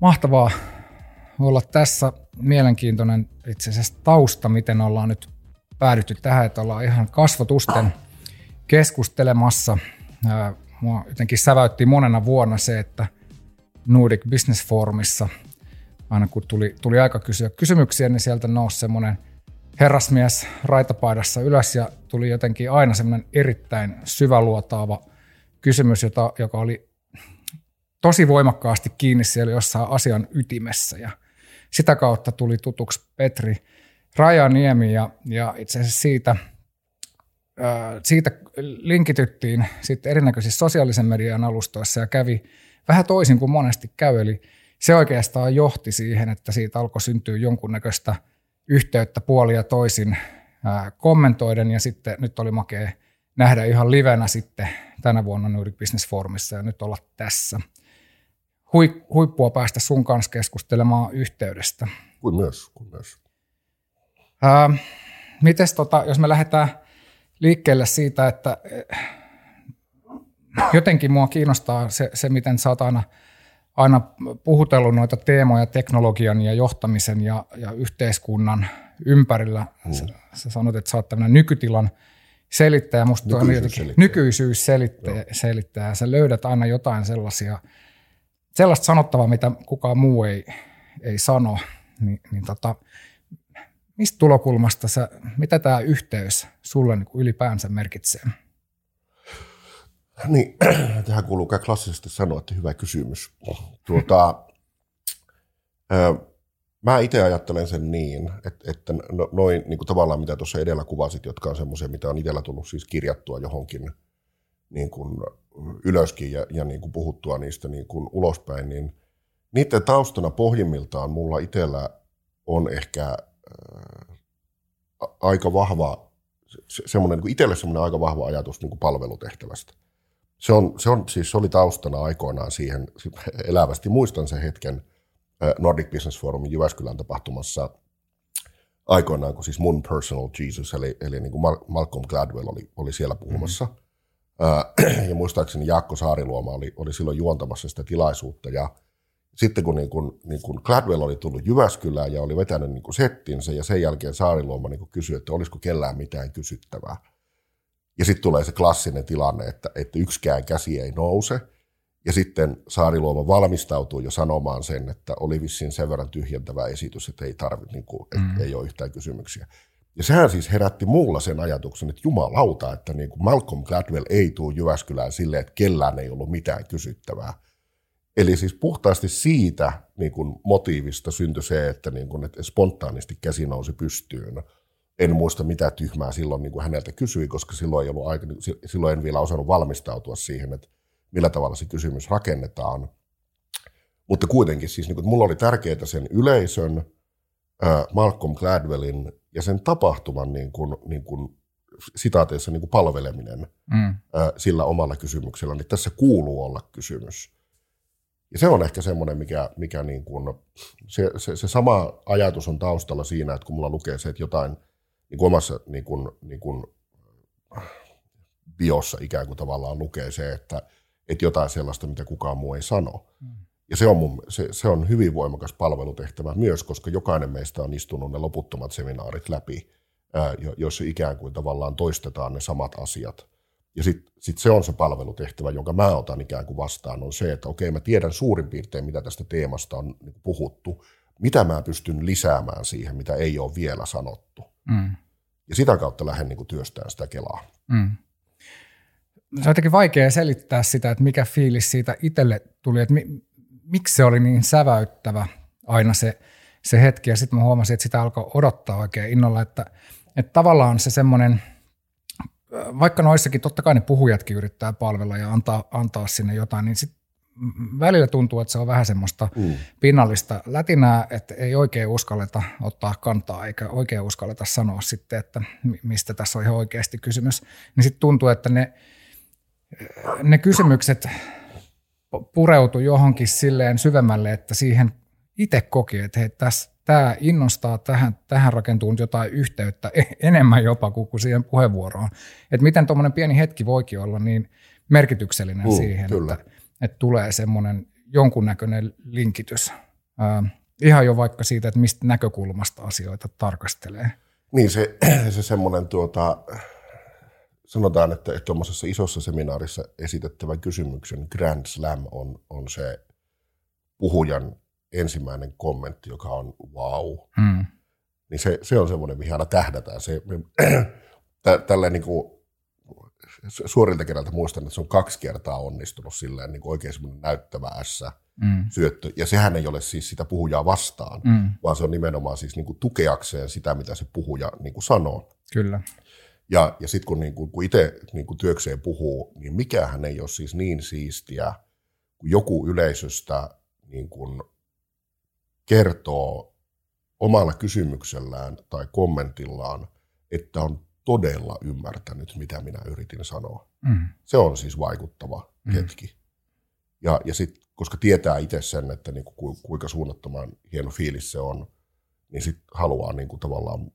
Mahtavaa olla tässä. Mielenkiintoinen itse asiassa tausta, miten ollaan nyt päädytty tähän, että ollaan ihan kasvotusten keskustelemassa. Mua jotenkin säväytti monena vuonna se, että Nordic Business Forumissa, aina kun tuli, tuli aika kysyä kysymyksiä, niin sieltä nousi semmoinen herrasmies raitapaidassa ylös ja tuli jotenkin aina semmoinen erittäin syväluotaava kysymys, jota, joka oli tosi voimakkaasti kiinni siellä jossain asian ytimessä. Ja sitä kautta tuli tutuksi Petri Rajaniemi ja, ja itse asiassa siitä, siitä linkityttiin sitten erinäköisissä sosiaalisen median alustoissa ja kävi vähän toisin kuin monesti käy, eli se oikeastaan johti siihen, että siitä alkoi syntyä jonkunnäköistä yhteyttä puolia toisin kommentoiden. Ja sitten nyt oli makea nähdä ihan livenä sitten tänä vuonna Nordic Business Forumissa ja nyt olla tässä. Hui, huippua päästä sun kanssa keskustelemaan yhteydestä. Kuin myös, kuin myös. Ää, mites tota, jos me lähdetään liikkeelle siitä, että eh, jotenkin mua kiinnostaa se, se miten sä oot aina, aina puhutellut noita teemoja teknologian ja johtamisen ja, ja yhteiskunnan ympärillä. Mm. Sä, sä sanot, että sä oot tämmöinen nykytilan selittäjä. Musta nykyisyys, selittäjä. nykyisyys selittäjä, selittäjä. Sä löydät aina jotain sellaisia, sellaista sanottavaa, mitä kukaan muu ei, ei sano. Ni, niin tota, mistä tulokulmasta sä, mitä tämä yhteys sulle niin ylipäänsä merkitsee? Niin, tähän kuuluu klassisesti sanoa, että hyvä kysymys. Tuota, Mä itse ajattelen sen niin, että, että no, noin niin kuin tavallaan mitä tuossa edellä kuvasit, jotka on semmoisia, mitä on itsellä tullut siis kirjattua johonkin niin kuin ylöskin ja, ja niin kuin puhuttua niistä niin kuin ulospäin, niin niiden taustana pohjimmiltaan mulla itsellä on ehkä äh, aika vahva, se, semmoinen, niin itselle semmoinen aika vahva ajatus niin kuin palvelutehtävästä. Se, on, se, on, siis se oli taustana aikoinaan siihen, elävästi muistan sen hetken – Nordic Business Forumin Jyväskylän tapahtumassa aikoinaan, kun siis mun personal Jesus, eli, eli niin kuin Malcolm Gladwell oli, oli siellä puhumassa. Mm-hmm. ja muistaakseni Jaakko Saariluoma oli, oli silloin juontamassa sitä tilaisuutta. Ja sitten kun, niin kuin, niin kuin Gladwell oli tullut Jyväskylään ja oli vetänyt niin settinsä, ja sen jälkeen Saariluoma niin kysyi, että olisiko kellään mitään kysyttävää. Ja sitten tulee se klassinen tilanne, että, että yksikään käsi ei nouse – ja sitten Saariluoma valmistautuu jo sanomaan sen, että oli vissiin sen verran tyhjentävä esitys, että ei tarvitse, niin kuin, mm. ei ole yhtään kysymyksiä. Ja sehän siis herätti muulla sen ajatuksen, että jumalauta, että niin kuin Malcolm Gladwell ei tule Jyväskylään silleen, että kellään ei ollut mitään kysyttävää. Eli siis puhtaasti siitä niin kuin motiivista syntyi se, että, niin kuin, että spontaanisti käsi nousi pystyyn. En muista mitä tyhmää silloin niin kuin häneltä kysyi, koska silloin, ei ollut aika, silloin en vielä osannut valmistautua siihen, että millä tavalla se kysymys rakennetaan. Mutta kuitenkin siis, niin kuin, mulla oli tärkeää sen yleisön, Malcolm Gladwellin ja sen tapahtuman niin kuin, niin kuin, sitaateissa niin kuin palveleminen mm. sillä omalla kysymyksellä, niin tässä kuuluu olla kysymys. Ja se on ehkä semmoinen, mikä, mikä niin kuin, se, se, se sama ajatus on taustalla siinä, että kun mulla lukee se, että jotain niin kuin omassa niin kuin, niin kuin biossa ikään kuin tavallaan lukee se, että että jotain sellaista, mitä kukaan muu ei sano. Mm. Ja se on, mun, se, se on hyvin voimakas palvelutehtävä myös, koska jokainen meistä on istunut ne loputtomat seminaarit läpi, ää, joissa ikään kuin tavallaan toistetaan ne samat asiat. Ja sitten sit se on se palvelutehtävä, jonka mä otan ikään kuin vastaan, on se, että okei, mä tiedän suurin piirtein, mitä tästä teemasta on niin puhuttu, mitä mä pystyn lisäämään siihen, mitä ei ole vielä sanottu. Mm. Ja sitä kautta lähden niin työstämään sitä kelaa. Mm se on jotenkin vaikea selittää sitä, että mikä fiilis siitä itselle tuli, että mi, miksi se oli niin säväyttävä aina se, se hetki. Ja sitten mä huomasin, että sitä alkoi odottaa oikein innolla, että, että tavallaan se semmoinen, vaikka noissakin totta kai ne puhujatkin yrittää palvella ja antaa, antaa sinne jotain, niin sit välillä tuntuu, että se on vähän semmoista mm. pinnallista lätinää, että ei oikein uskalleta ottaa kantaa eikä oikein uskalleta sanoa sitten, että mistä tässä on ihan oikeasti kysymys. Niin sitten tuntuu, että ne ne kysymykset pureutu johonkin silleen syvemmälle, että siihen itse koki, että hei, tässä, tämä innostaa, tähän, tähän rakentuu jotain yhteyttä e-, enemmän jopa kuin, kuin siihen puheenvuoroon. Että miten tuommoinen pieni hetki voikin olla niin merkityksellinen uh, siihen, että, että tulee semmoinen jonkunnäköinen linkitys. Ää, ihan jo vaikka siitä, että mistä näkökulmasta asioita tarkastelee. Niin se, se semmoinen tuota, sanotaan, että tuommoisessa isossa seminaarissa esitettävän kysymyksen Grand Slam on, on se puhujan ensimmäinen kommentti, joka on wow. Mm. Niin se, se on semmoinen, mihin aina tähdätään. Se, tä, tällä niin kuin, suorilta kerralta muistan, että se on kaksi kertaa onnistunut silleen niin kuin oikein semmoinen näyttävä ässä mm. syöttö. Ja sehän ei ole siis sitä puhujaa vastaan, mm. vaan se on nimenomaan siis niin kuin tukeakseen sitä, mitä se puhuja niin kuin sanoo. Kyllä. Ja, ja sitten kun, niin kun, itse niin kun työkseen puhuu, niin mikähän ei ole siis niin siistiä, kun joku yleisöstä niin kun kertoo omalla kysymyksellään tai kommentillaan, että on todella ymmärtänyt, mitä minä yritin sanoa. Mm. Se on siis vaikuttava mm. hetki. Ja, ja sitten, koska tietää itse sen, että niin kuin, kuinka suunnattoman hieno fiilis se on, niin sitten haluaa niin kuin, tavallaan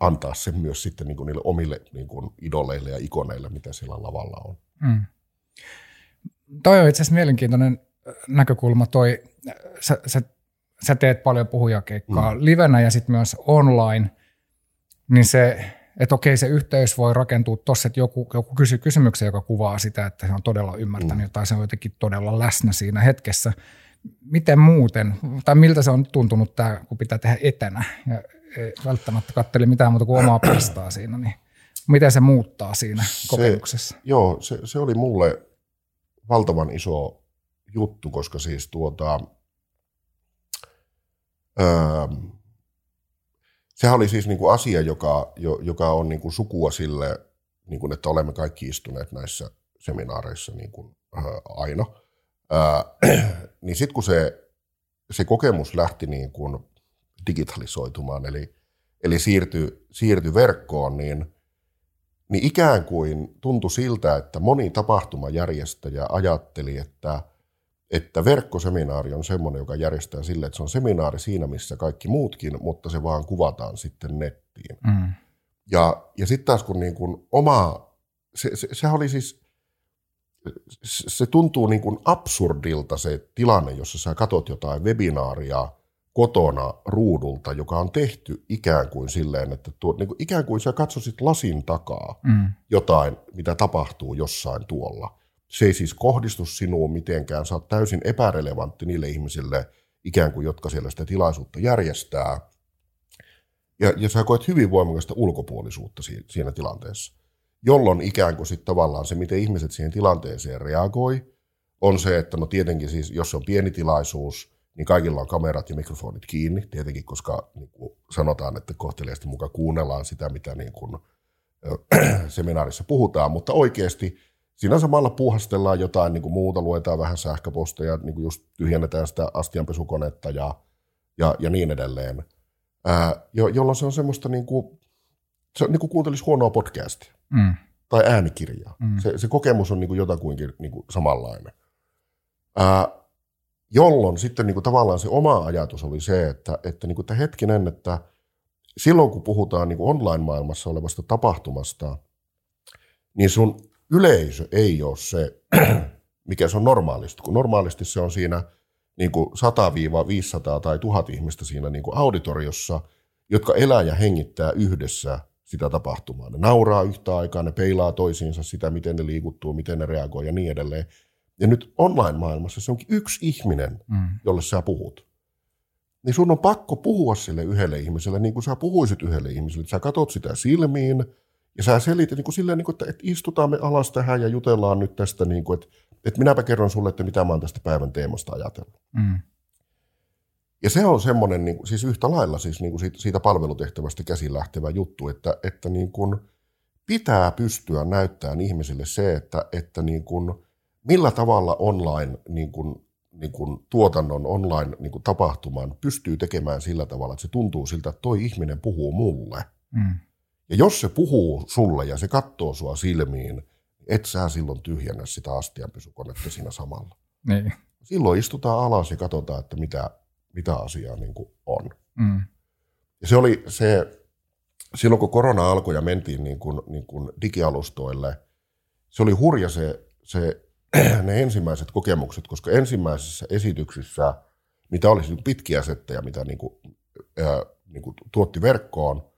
antaa sen myös sitten niin kuin niille omille niin kuin idoleille ja ikoneille, mitä siellä lavalla on. Mm. Toi on itse asiassa mielenkiintoinen näkökulma. Toi, sä, sä, sä teet paljon puhujakeikkaa mm. livenä ja sitten myös online, niin se, että okei se yhteys voi rakentua tuossa, että joku, joku kysyy kysymyksen, joka kuvaa sitä, että se on todella ymmärtänyt mm. tai se on jotenkin todella läsnä siinä hetkessä. Miten muuten, tai miltä se on tuntunut tämä, kun pitää tehdä etänä ja ei välttämättä katteli mitään muuta kuin omaa pastaa siinä, niin miten se muuttaa siinä kokemuksessa? Se, joo, se, se oli mulle valtavan iso juttu, koska siis tuota, öö, sehän oli siis niinku asia, joka, jo, joka on niinku sukua sille, niinku, että olemme kaikki istuneet näissä seminaareissa niinku, öö, aina. Öö, niin sitten kun se, se kokemus lähti niin kuin digitalisoitumaan, eli, eli siirtyi siirty verkkoon, niin, niin ikään kuin tuntui siltä, että moni tapahtumajärjestäjä ajatteli, että, että verkkoseminaari on semmoinen, joka järjestää sille, että se on seminaari siinä, missä kaikki muutkin, mutta se vaan kuvataan sitten nettiin. Mm. Ja, ja sitten taas kun niin kuin oma, se, se, se oli siis, se tuntuu niin kuin absurdilta se tilanne, jossa sä katot jotain webinaaria – kotona ruudulta, joka on tehty ikään kuin silleen, että tuo, niin kuin ikään kuin sä katsoisit lasin takaa mm. jotain, mitä tapahtuu jossain tuolla. Se ei siis kohdistu sinuun mitenkään, sä oot täysin epärelevantti niille ihmisille, ikään kuin jotka siellä sitä tilaisuutta järjestää. Ja, ja sä koet hyvin voimakasta ulkopuolisuutta siinä, siinä tilanteessa, jolloin ikään kuin sitten tavallaan se, miten ihmiset siihen tilanteeseen reagoi, on se, että no tietenkin siis, jos se on pieni tilaisuus – niin kaikilla on kamerat ja mikrofonit kiinni, tietenkin, koska niin kuin sanotaan, että kohteliaasti mukaan kuunnellaan sitä, mitä niin kuin, seminaarissa puhutaan, mutta oikeasti siinä samalla puuhastellaan jotain niin kuin muuta, luetaan vähän sähköposteja, niin kuin just tyhjennetään sitä astianpesukonetta ja, ja, ja niin edelleen, ää, jo, jolloin se on semmoista, niin kuin, se niin kuin kuuntelisi huonoa podcastia mm. tai äänikirjaa. Mm. Se, se kokemus on niin kuin jotakuinkin niin kuin samanlainen. Ää, jolloin sitten niin kuin tavallaan se oma ajatus oli se, että, että, niin kuin, että hetkinen, että silloin kun puhutaan niin kuin online-maailmassa olevasta tapahtumasta, niin sun yleisö ei ole se, mikä se on normaalisti, kun normaalisti se on siinä niin kuin 100-500 tai 1000 ihmistä siinä niin kuin auditoriossa, jotka elää ja hengittää yhdessä sitä tapahtumaa. Ne nauraa yhtä aikaa, ne peilaa toisiinsa sitä, miten ne liikuttuu, miten ne reagoi ja niin edelleen. Ja nyt online-maailmassa se onkin yksi ihminen, mm. jolle sä puhut. Niin sun on pakko puhua sille yhdelle ihmiselle, niin kuin sä puhuisit yhdelle ihmiselle. Sä katot sitä silmiin ja sä selität niin kuin silleen, niin kuin, että, että istutaan me alas tähän ja jutellaan nyt tästä, niin kuin, että, että minäpä kerron sulle, että mitä mä oon tästä päivän teemasta ajatellut. Mm. Ja se on semmoinen, niin kuin, siis yhtä lailla siis niin kuin siitä, siitä palvelutehtävästä käsin lähtevä juttu, että, että niin kuin pitää pystyä näyttämään ihmisille se, että, että niin kuin – millä tavalla online niin kuin, niin kuin tuotannon, online niin kuin tapahtuman pystyy tekemään sillä tavalla, että se tuntuu siltä, että toi ihminen puhuu mulle. Mm. Ja jos se puhuu sulle ja se katsoo sua silmiin, et sä silloin tyhjennä sitä astianpesukonetta siinä samalla. Niin. Silloin istutaan alas ja katsotaan, että mitä, mitä asiaa niin kuin on. Mm. Ja se oli se, silloin kun korona alkoi ja mentiin niin kuin, niin kuin digialustoille, se oli hurja se, se ne ensimmäiset kokemukset, koska ensimmäisissä esityksissä, mitä oli siis pitkiä settejä, mitä niin kuin, ää, niin kuin tuotti verkkoon,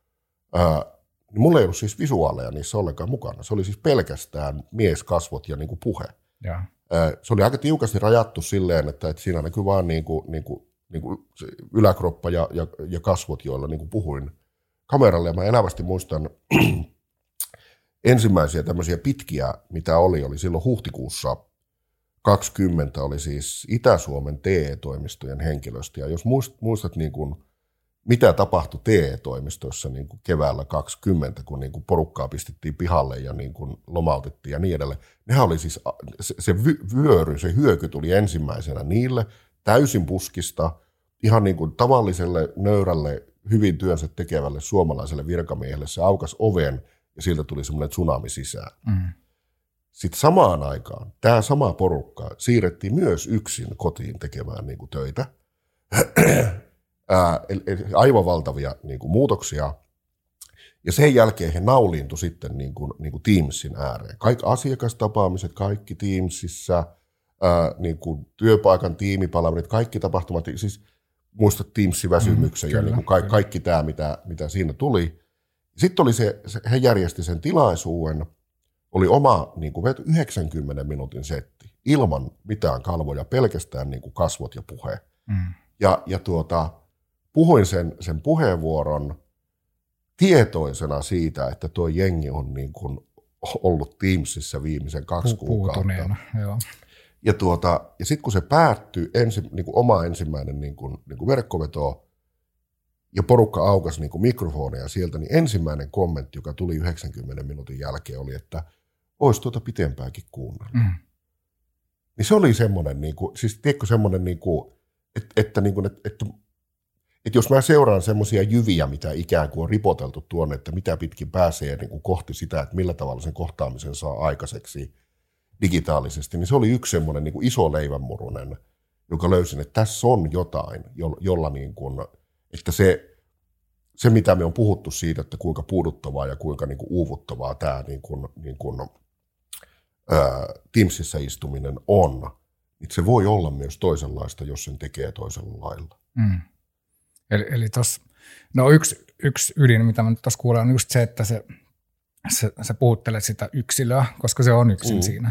ää, niin mulla ei ollut siis visuaaleja niissä ollenkaan mukana. Se oli siis pelkästään mieskasvot ja niin kuin puhe. Ja. Ää, se oli aika tiukasti rajattu silleen, että, että siinä näkyy vaan niin kuin, niin kuin, niin kuin yläkroppa ja, ja, ja kasvot, joilla niin kuin puhuin kameralle. Ja mä elävästi muistan ensimmäisiä tämmöisiä pitkiä, mitä oli, oli silloin huhtikuussa 20 oli siis Itä-Suomen TE-toimistojen henkilöstö. Ja jos muistat, niin kuin, mitä tapahtui TE-toimistoissa niin kuin keväällä 20, kun niin kuin porukkaa pistettiin pihalle ja niin kuin lomautettiin ja niin edelleen. Nehän oli siis, se, se vyöry, se hyöky tuli ensimmäisenä niille täysin puskista, ihan niin kuin tavalliselle, nöyrälle, hyvin työnsä tekevälle suomalaiselle virkamiehelle. Se aukas oven ja siltä tuli semmoinen tsunami sisään. Mm. Sitten samaan aikaan tämä sama porukka siirrettiin myös yksin kotiin tekemään niin kuin töitä. Ää, aivan valtavia niin kuin muutoksia. Ja sen jälkeen he nauliintui sitten niin kuin, niin kuin Teamsin ääreen. Kaikki asiakastapaamiset, kaikki Teamsissa, ää, niin kuin työpaikan tiimipalvelut, kaikki tapahtumat, siis muistat Teamsin väsymyksen mm, ja niin kuin ka- kaikki tämä, mitä, mitä siinä tuli. Sitten oli se, se, he järjesti sen tilaisuuden, oli oma niin kuin 90 minuutin setti, ilman mitään kalvoja, pelkästään niin kuin kasvot ja puhe. Mm. Ja, ja tuota, puhuin sen, sen puheenvuoron tietoisena siitä, että tuo jengi on niin kuin ollut Teamsissa viimeisen kaksi kuukautta. joo. Ja, tuota, ja sitten kun se päättyi, ensi, niin kuin oma ensimmäinen niin kuin, niin kuin verkkoveto, ja porukka aukasi niin mikrofoneja sieltä, niin ensimmäinen kommentti, joka tuli 90 minuutin jälkeen, oli, että olisi tuota pitempäänkin kuunnella. Mm. Niin se oli semmoinen, niin kuin, siis tiedätkö semmoinen, niin kuin, että, että, niin kuin, että, että, että jos mä seuraan semmoisia jyviä, mitä ikään kuin on ripoteltu tuonne, että mitä pitkin pääsee niin kuin kohti sitä, että millä tavalla sen kohtaamisen saa aikaiseksi digitaalisesti, niin se oli yksi semmoinen niin kuin iso leivänmurunen, joka löysin, että tässä on jotain, jo- jolla niin kuin, että se, se, mitä me on puhuttu siitä, että kuinka puuduttavaa ja kuinka niin kuin uuvuttavaa tämä niin kuin, niin kuin, ää, Teamsissa istuminen on, niin se voi olla myös toisenlaista, jos sen tekee toisella lailla. Mm. Eli, eli tos, no yksi, yksi ydin, mitä mä nyt tuossa kuulen, on just se, että se, se, sä puhuttelet sitä yksilöä, koska se on yksin Mm. siinä.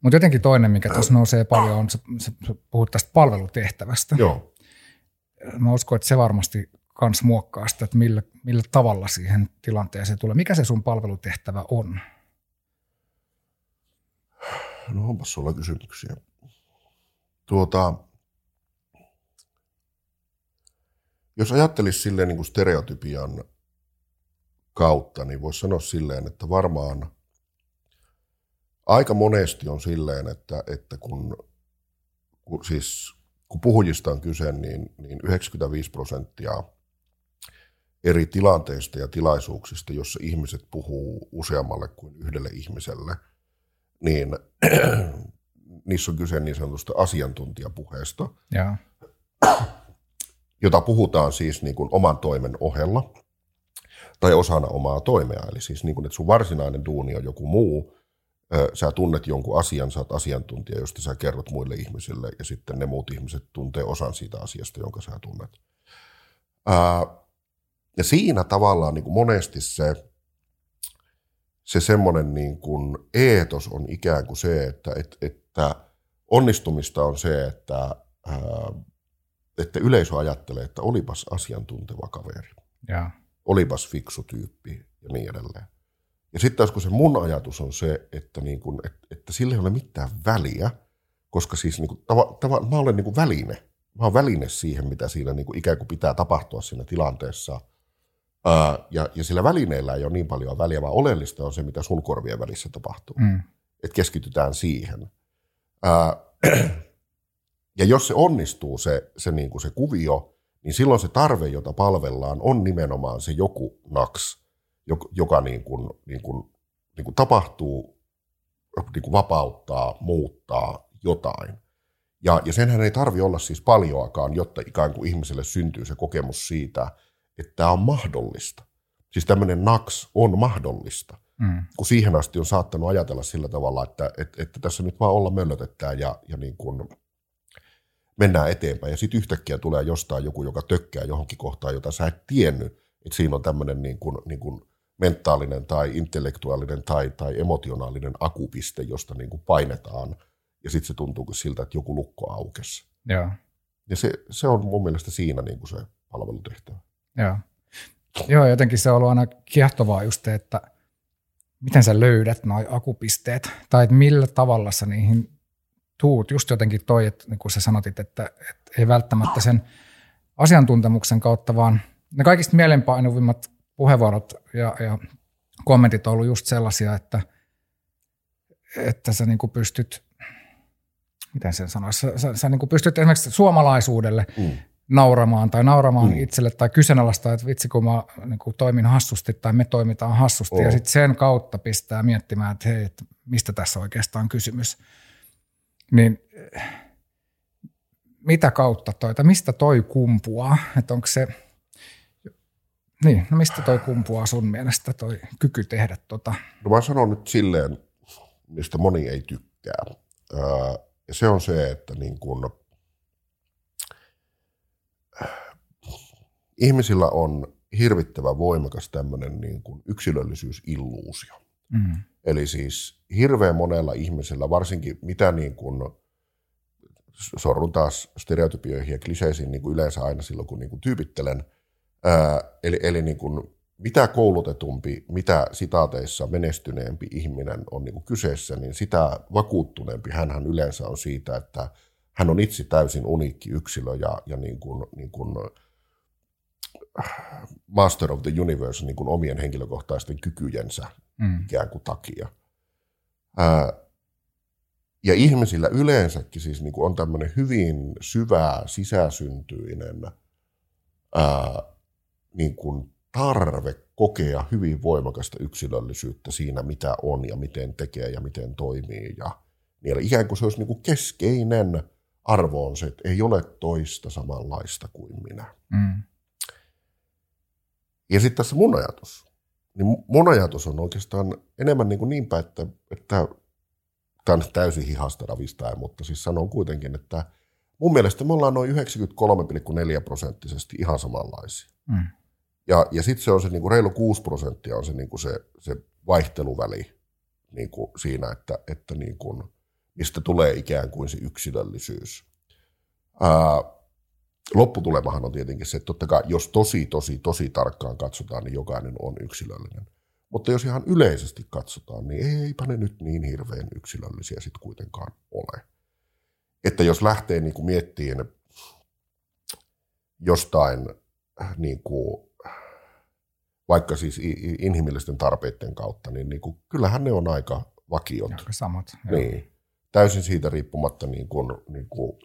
Mutta jotenkin toinen, mikä tuossa nousee paljon, on, sä, sä puhut tästä palvelutehtävästä. Joo. Mä uskon, että se varmasti kans muokkaa sitä, että millä, millä tavalla siihen tilanteeseen tulee. Mikä se sun palvelutehtävä on? No onpas sulla kysymyksiä. Tuota, jos ajattelisi silleen niin kuin stereotypian kautta, niin voisi sanoa silleen, että varmaan aika monesti on silleen, että, että kun, kun, siis, kun puhujista on kyse, niin, niin 95 prosenttia eri tilanteista ja tilaisuuksista, jossa ihmiset puhuu useammalle kuin yhdelle ihmiselle, niin niissä on kyse niin sanotusta asiantuntijapuheesta, Ja, jota puhutaan siis niin kuin oman toimen ohella tai osana omaa toimea. Eli siis niin kuin, että sun varsinainen duuni on joku muu, sä tunnet jonkun asian, sä oot asiantuntija, josta sä kerrot muille ihmisille, ja sitten ne muut ihmiset tuntee osan siitä asiasta, jonka sä tunnet. Ää, ja siinä tavallaan niin kuin monesti se, se semmoinen niin kuin eetos on ikään kuin se, että, että, että onnistumista on se, että, ää, että yleisö ajattelee, että olipas asiantunteva kaveri, ja, olipas fiksu tyyppi ja niin edelleen. Ja sitten taas kun se mun ajatus on se, että, niin kuin, että, että sillä ei ole mitään väliä, koska siis niin kuin, tava, tava, mä olen niin kuin väline. Mä olen väline siihen, mitä siinä niin kuin ikään kuin pitää tapahtua siinä tilanteessa. Ää, ja, ja sillä välineellä ei ole niin paljon väliä, vaan oleellista on se, mitä sun korvien välissä tapahtuu. mm, Että keskitytään siihen. Ää, ja jos se onnistuu, se, se, niin kuin se kuvio, niin silloin se tarve, jota palvellaan, on nimenomaan se joku naks, joka, joka niin kuin, niin kuin, niin kuin tapahtuu, niin kuin vapauttaa, muuttaa jotain. Ja, ja senhän ei tarvi olla siis paljoakaan, jotta ikään kuin ihmiselle syntyy se kokemus siitä, että tämä on mahdollista. Siis tämmöinen naks on mahdollista. mm. kun siihen asti on saattanut ajatella sillä tavalla, että, että, että tässä nyt vaan olla möllötetään ja, ja niin kuin mennään eteenpäin. Ja sitten yhtäkkiä tulee jostain joku, joka tökkää johonkin kohtaan, jota sä et tiennyt, että siinä on tämmöinen niin kuin, niin kuin mentaalinen tai intellektuaalinen tai, tai emotionaalinen akupiste, josta niin kuin painetaan. Ja sitten se tuntuu siltä, että joku lukko aukesi. Joo. Ja se, se on mun mielestä siinä niin kuin se palvelutehtävä. Joo. Joo, jotenkin se on ollut aina kiehtovaa just, että miten sä löydät nuo akupisteet, tai että millä tavalla sä niihin tuut. Just jotenkin toi, että niin kuin sä sanotit, että, että ei välttämättä sen asiantuntemuksen kautta, vaan ne kaikista mielenpainuvimmat puheenvuorot ja, ja kommentit on ollut just sellaisia, että, että sä niin kuin pystyt, miten sen sanoisi, sä, sä, sä niin kuin pystyt esimerkiksi suomalaisuudelle mm. nauramaan tai nauramaan mm. itselle tai kyseenalaistaa, että vitsi kun mä niin kuin toimin hassusti tai me toimitaan hassusti oh. ja sitten sen kautta pistää miettimään, että hei, että mistä tässä oikeastaan on kysymys. Niin mitä kautta toi, tai mistä toi kumpuaa, että onko se – niin, no mistä toi kumpuaa sun mielestä toi kyky tehdä tota? No mä sanon nyt silleen, mistä moni ei tykkää. ja se on se, että niin kun, ihmisillä on hirvittävän voimakas tämmöinen niin kuin yksilöllisyysilluusio. Mm. Eli siis hirveän monella ihmisellä, varsinkin mitä niin kuin, sorrun taas stereotypioihin ja kliseisiin niin kuin yleensä aina silloin, kun niin kuin tyypittelen – Ää, eli eli niin kuin, mitä koulutetumpi, mitä sitaateissa menestyneempi ihminen on niin kuin kyseessä, niin sitä vakuuttuneempi hän yleensä on siitä, että hän on itse täysin uniikki yksilö ja, ja niin kuin, niin kuin master of the universe niin kuin omien henkilökohtaisten kykyjensä mm. ikään kuin takia. Ää, ja ihmisillä yleensäkin siis niin kuin on tämmöinen hyvin syvä sisäsyntyinen ää, niin kuin tarve kokea hyvin voimakasta yksilöllisyyttä siinä, mitä on ja miten tekee ja miten toimii. Ja niillä ikään kuin se olisi niin kuin keskeinen arvo on se, että ei ole toista samanlaista kuin minä. Mm. Ja sitten tässä mun ajatus. Niin mun ajatus on oikeastaan enemmän niin, kuin niinpä, että, että tämä on täysin hihasta ravistaen, mutta siis sanon kuitenkin, että mun mielestä me ollaan noin 93,4 prosenttisesti ihan samanlaisia. Mm. Ja, ja sitten se on se niin kuin reilu 6 prosenttia on se, niin kuin se, se vaihteluväli niin kuin siinä, että, että niin kuin, mistä tulee ikään kuin se yksilöllisyys. Ää, lopputulemahan on tietenkin se, että totta kai, jos tosi, tosi, tosi tarkkaan katsotaan, niin jokainen on yksilöllinen. Mutta jos ihan yleisesti katsotaan, niin eipä ne nyt niin hirveän yksilöllisiä sitten kuitenkaan ole. Että jos lähtee niin kuin miettimään jostain niin kuin vaikka siis inhimillisten tarpeiden kautta, niin, niin kuin, kyllähän ne on aika vakiot. Aika samat. Niin. Täysin siitä riippumatta, niin kuin, niin kuin,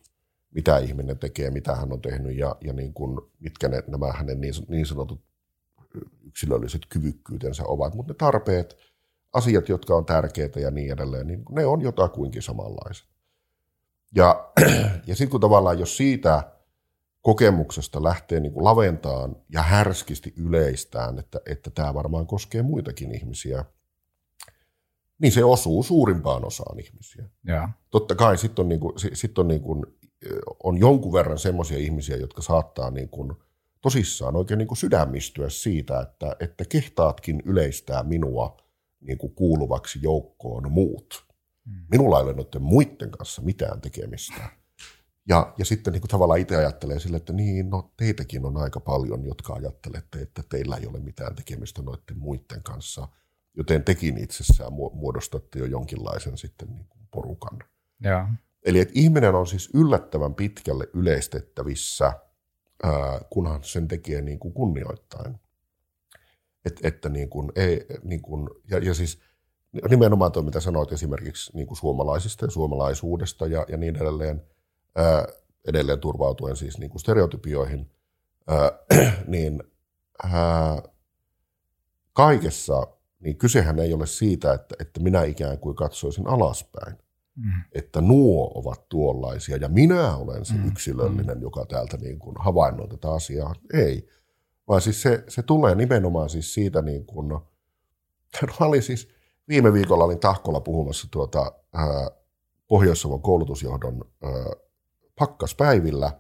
mitä ihminen tekee, mitä hän on tehnyt ja, ja niin kuin, mitkä ne, nämä hänen niin, niin sanotut yksilölliset kyvykkyytensä ovat. Mutta ne tarpeet, asiat, jotka on tärkeitä ja niin edelleen, niin ne on jotakuinkin samanlaiset. Ja, ja sitten kun tavallaan, jos siitä kokemuksesta lähtee niin kuin laventaan ja härskisti yleistään, että, että tämä varmaan koskee muitakin ihmisiä, niin se osuu suurimpaan osaan ihmisiä. Ja. Totta kai sitten on, niin kuin, sit on, niin kuin, on jonkun verran semmoisia ihmisiä, jotka saattaa niin kuin, tosissaan oikein niin kuin sydämistyä siitä, että, että kehtaatkin yleistää minua niin kuin kuuluvaksi joukkoon muut. Hmm. Minulla ei ole noiden muiden kanssa mitään tekemistä ja, ja sitten niin kuin tavallaan itse ajattelee sille, että niin, no teitäkin on aika paljon, jotka ajattelette, että teillä ei ole mitään tekemistä noiden muiden kanssa, joten tekin itsessään muodostatte jo jonkinlaisen sitten niin kuin porukan. Ja. Eli että ihminen on siis yllättävän pitkälle yleistettävissä, ää, kunhan sen tekee niin kuin kunnioittain. Et, että niin kuin, ei, niin kuin, ja, ja siis nimenomaan tuo, mitä sanoit esimerkiksi niin kuin suomalaisista ja suomalaisuudesta ja, ja niin edelleen – ää, edelleen turvautuen siis niin kuin stereotypioihin, ää, niin ää, kaikessa niin kysehän ei ole siitä, että, että minä ikään kuin katsoisin alaspäin. Mm. Että nuo ovat tuollaisia ja minä olen se mm. yksilöllinen, mm. joka täältä niin kuin havainnoi tätä asiaa. Ei, vaan siis se, se tulee nimenomaan siis siitä niin kuin Mä olin siis, viime viikolla olin Tahkolla puhumassa tuota, ää, Pohjois-Savon koulutusjohdon ää, pakkaspäivillä,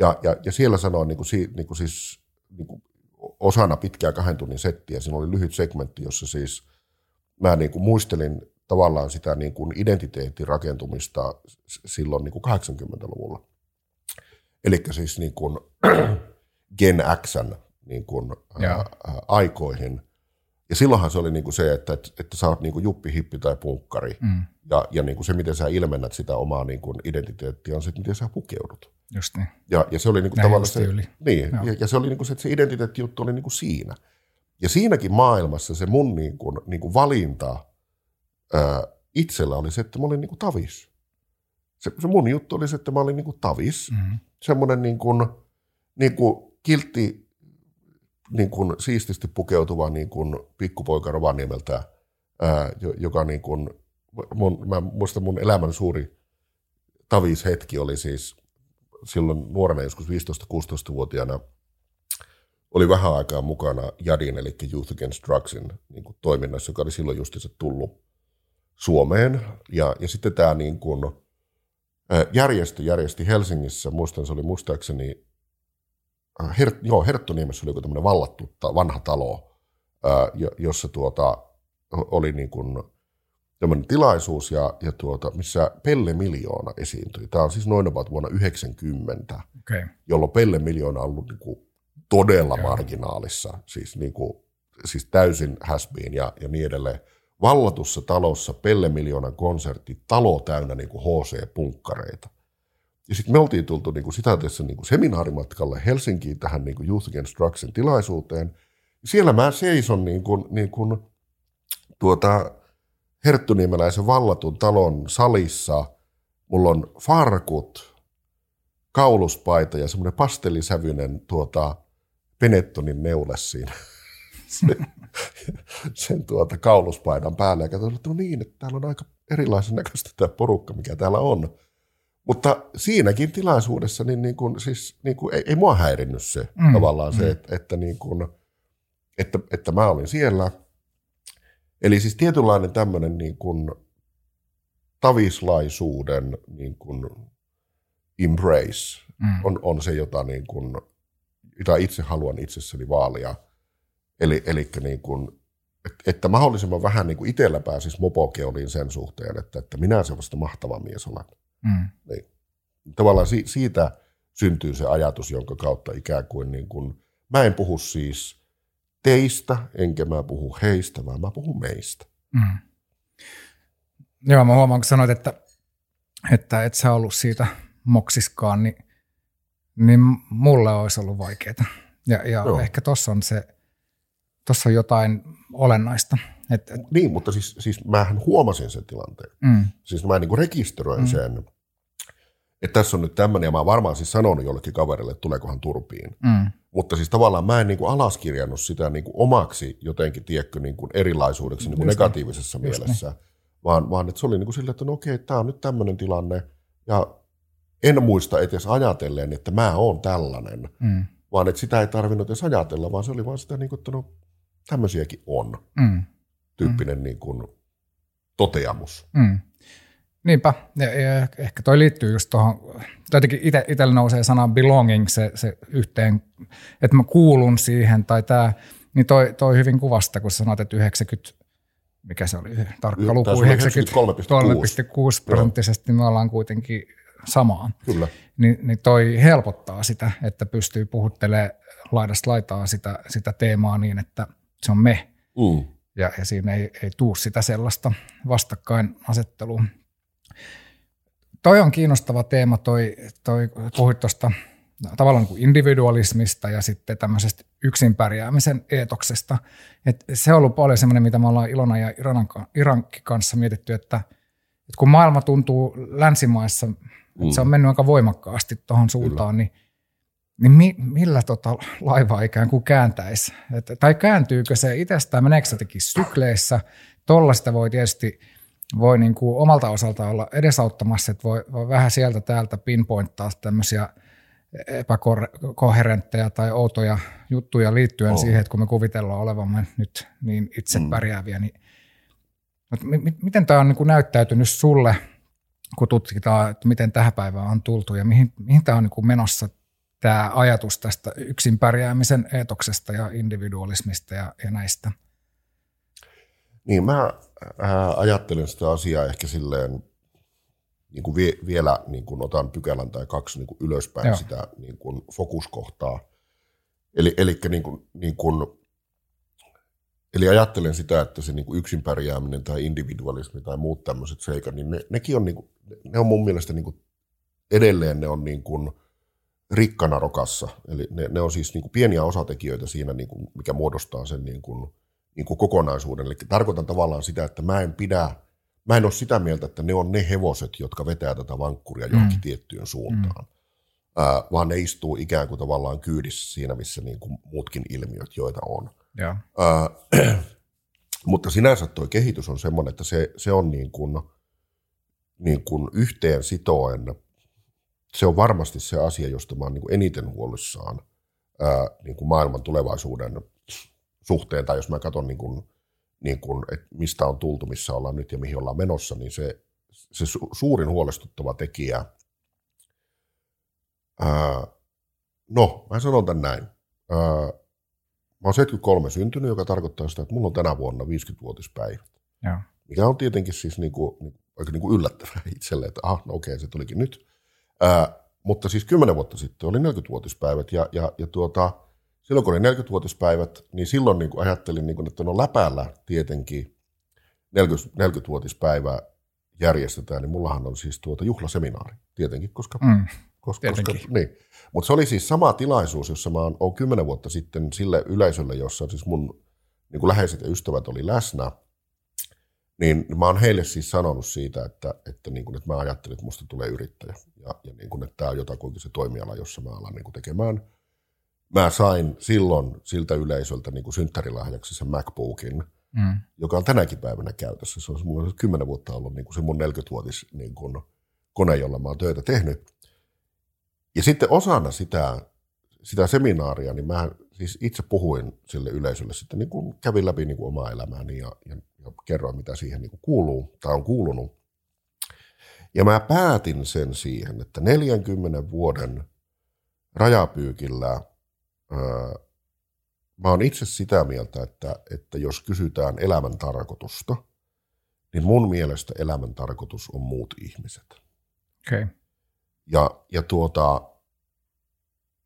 ja, ja, ja siellä sanoin niin kuin, niin kuin siis, niin kuin osana pitkää kahden tunnin settiä, siinä oli lyhyt segmentti, jossa siis mä niin kuin muistelin tavallaan sitä niin kuin identiteetin rakentumista silloin niin kuin 80-luvulla. Eli siis niin kuin Gen Xn niin kuin, ää, aikoihin. Ja silloinhan se oli niin kuin se, että, että sä oot niin kuin juppi, hippi tai punkkari. Mm. Ja, ja niin kuin se, miten sä ilmennät sitä omaa niin kuin identiteettiä, on se, että miten sä pukeudut. Just niin. Ja, ja se oli niin kuin tavallaan se, yli. Niin, ja, ja, se oli niin kuin se, että se identiteettijuttu oli niin kuin siinä. Ja siinäkin maailmassa se mun niin kuin, niin kuin valinta ää, itsellä oli se, että mä olin niin kuin tavis. Se, se mun juttu oli se, että mä olin niin kuin tavis. Mm-hmm. Semmoinen niin kuin, niin kuin kiltti, niin kuin siististi pukeutuva niin kuin pikkupoika Rovaniemeltä, ää, joka niin kuin, mun, mä muistan mun elämän suuri tavishetki oli siis silloin nuorena, joskus 15-16-vuotiaana, oli vähän aikaa mukana JADin, eli Youth Against Drugsin niin kuin toiminnassa, joka oli silloin justiinsa tullut Suomeen. Ja, ja sitten tämä niin kuin, järjestö järjesti Helsingissä, muistan se oli muistaakseni, Her, joo, Herttoniemessä oli joku tämmöinen vallattu vanha talo, jossa tuota, oli niin kuin tämmöinen tilaisuus, ja, ja tuota, missä Pelle Miljoona esiintyi. Tämä on siis noin about vuonna 90, okay. jolloin Pelle Miljoona on ollut niin kuin todella Joo. marginaalissa, siis, niin kuin, siis täysin häsbiin ja, ja niin edelleen. Vallatussa talossa Pelle Miljoonan konsertti, talo täynnä niin kuin HC-punkkareita. Ja sitten me oltiin tultu niin kuin sitä tässä niin kuin seminaarimatkalle Helsinkiin tähän niin kuin Youth Against Drugsin tilaisuuteen. Siellä mä seison niin kuin, niin kuin, tuota, Herttuniemeläisen vallatun talon salissa. Mulla on farkut, kauluspaita ja semmoinen pastellisävyinen tuota, Penettonin neule siinä sen, sen tuota, kauluspaidan päälle. Ja katsoin, että no niin, että täällä on aika erilaisen näköistä tämä porukka, mikä täällä on. Mutta siinäkin tilaisuudessa niin, niin kuin, siis, niin kuin, ei, ei mua häirinnyt se mm, tavallaan mm. se, että, että, niin kuin, että, että mä olin siellä – Eli siis tietynlainen tämmöinen niin kuin tavislaisuuden niin kuin embrace mm. on, on se, jota, niin kuin, jota itse haluan itsessäni vaalia. Eli, eli niin kuin, että, että mahdollisimman vähän niin kuin itsellä pääsisi mopokeoliin sen suhteen, että, että minä se vasta mahtava mies olen. Mm. Niin. Tavallaan si, siitä syntyy se ajatus, jonka kautta ikään kuin, niin kuin mä en puhu siis – teistä, enkä mä puhu heistä, vaan mä puhun meistä. Mm. Joo, mä huomaan, kun sanoit, että, että et sä ollut siitä moksiskaan, niin, niin mulle olisi ollut vaikeaa. Ja, ja ehkä tuossa on se, tuossa on jotain olennaista. Et, et, niin, mutta siis, siis mähän huomasin sen tilanteen. Mm. Siis mä niin rekisteröin mm. sen, että tässä on nyt tämmöinen, ja mä varmaan siis sanonut jollekin kaverille, että tuleekohan turpiin. Mm. Mutta siis tavallaan mä en niin kuin alaskirjannut sitä niin kuin omaksi jotenkin, tiedätkö, niin kuin erilaisuudeksi niin kuin negatiivisessa niin. mielessä, niin. vaan, vaan että se oli niin kuin silleen, että no okei, tämä on nyt tämmöinen tilanne, ja en muista edes ajatelleen, että mä oon tällainen, mm. vaan että sitä ei tarvinnut edes ajatella, vaan se oli vaan sitä, niin kuin, että no tämmöisiäkin on, mm. tyyppinen mm. Niin kuin, toteamus. Mm. Niinpä, ja, ja ehkä toi liittyy just tuohon, jotenkin itsellä nousee sana belonging se, se yhteen, että mä kuulun siihen tai tämä, niin toi, toi hyvin kuvasta, kun sanoit, että 90, mikä se oli, tarkka luku, 93,6 prosenttisesti me ollaan kuitenkin samaan. Kyllä. Ni, niin toi helpottaa sitä, että pystyy puhuttelemaan laidasta laitaa sitä, sitä teemaa niin, että se on me. Mm. Ja, ja siinä ei, ei tuu sitä sellaista vastakkainasettelua toi on kiinnostava teema, toi, toi puhuit tuosta tavallaan niin individualismista ja sitten tämmöisestä yksin pärjäämisen eetoksesta. Et se on ollut paljon semmoinen, mitä me ollaan Ilona ja Iranan, Irankin kanssa mietitty, että, että kun maailma tuntuu länsimaissa, mm. että se on mennyt aika voimakkaasti tuohon suuntaan, Kyllä. niin, niin mi, millä tota laivaa ikään kuin kääntäisi? Et, tai kääntyykö se itsestään, meneekö se jotenkin sykleissä? Tuollaista voi tietysti – voi niin kuin omalta osalta olla edesauttamassa, että voi, voi vähän sieltä täältä pinpointtaa tämmöisiä epäkoherentteja tai outoja juttuja liittyen oh. siihen, että kun me kuvitellaan olevamme nyt niin itse mm. pärjääviä, niin mutta m- miten tämä on niin kuin näyttäytynyt sulle, kun tutkitaan, että miten tähän päivään on tultu ja mihin, mihin tämä on niin kuin menossa tämä ajatus tästä yksin pärjäämisen eetoksesta ja individualismista ja, ja näistä? Niin, mä äh, ajattelen sitä asiaa ehkä silleen, niin kuin vie, vielä niin kuin otan pykälän tai kaksi niin kuin ylöspäin Joo. sitä niin kuin fokuskohtaa. Eli, eli niin kuin, niin kuin, Eli ajattelen sitä, että se niin kuin yksin pärjääminen tai individualismi tai muut tämmöiset seikat, niin ne, nekin on, niin kuin, ne on mun mielestä niin kuin, edelleen ne on niin kuin rikkana rokassa. Eli ne, ne on siis niin kuin pieniä osatekijöitä siinä, niin kuin, mikä muodostaa sen niin kuin, niin kuin kokonaisuuden. Eli tarkoitan tavallaan sitä, että mä en pidä, mä en ole sitä mieltä, että ne on ne hevoset, jotka vetää tätä vankkuria johonkin mm. tiettyyn suuntaan. Mm. Ää, vaan ne istuu ikään kuin tavallaan kyydissä siinä, missä niin kuin muutkin ilmiöt, joita on. Ja. Ää, mutta sinänsä tuo kehitys on semmoinen, että se, se on niin kuin, niin kuin yhteen sitoen, se on varmasti se asia, josta mä oon niin kuin eniten huolissaan ää, niin kuin maailman tulevaisuuden suhteen, tai jos mä katson niin kuin, niin kuin, että mistä on tultu, missä ollaan nyt ja mihin ollaan menossa, niin se, se su- suurin huolestuttava tekijä, ää, no mä sanon tämän näin, ää, Mä oon 73 syntynyt, joka tarkoittaa sitä, että mulla on tänä vuonna 50-vuotispäivä. Joo. Mikä on tietenkin siis niinku, niinku, aika niinku yllättävää itselle, että ah, no okei, se tulikin nyt. Ää, mutta siis 10 vuotta sitten oli 40-vuotispäivät ja, ja, ja tuota, silloin kun oli 40-vuotispäivät, niin silloin niin kuin ajattelin, niin kuin, että no läpäällä tietenkin 40, vuotispäivä järjestetään, niin mullahan on siis tuota juhlaseminaari tietenkin, koska mm. Koska, koska, niin. Mutta se oli siis sama tilaisuus, jossa mä oon kymmenen vuotta sitten sille yleisölle, jossa siis mun niin kuin läheiset ja ystävät oli läsnä, niin mä oon heille siis sanonut siitä, että, että, niin kuin, että mä ajattelin, että musta tulee yrittäjä. Ja, ja niin kuin, että tämä on jotakuinkin se toimiala, jossa mä alan niin kuin tekemään. Mä sain silloin siltä yleisöltä niin kuin synttärilahjaksi sen MacBookin, mm. joka on tänäkin päivänä käytössä. Se on mulla kymmenen vuotta ollut niin kuin se mun 40-vuotis niin kuin, kone, jolla mä oon töitä tehnyt. Ja sitten osana sitä, sitä seminaaria, niin mä siis itse puhuin sille yleisölle sitten, niin kuin kävin läpi niin kuin omaa elämääni ja, ja, ja kerroin, mitä siihen niin kuin kuuluu tai on kuulunut. Ja mä päätin sen siihen, että 40 vuoden rajapyykillä mä oon itse sitä mieltä, että, että jos kysytään elämän tarkoitusta, niin mun mielestä elämän tarkoitus on muut ihmiset. Okay. Ja, ja, tuota,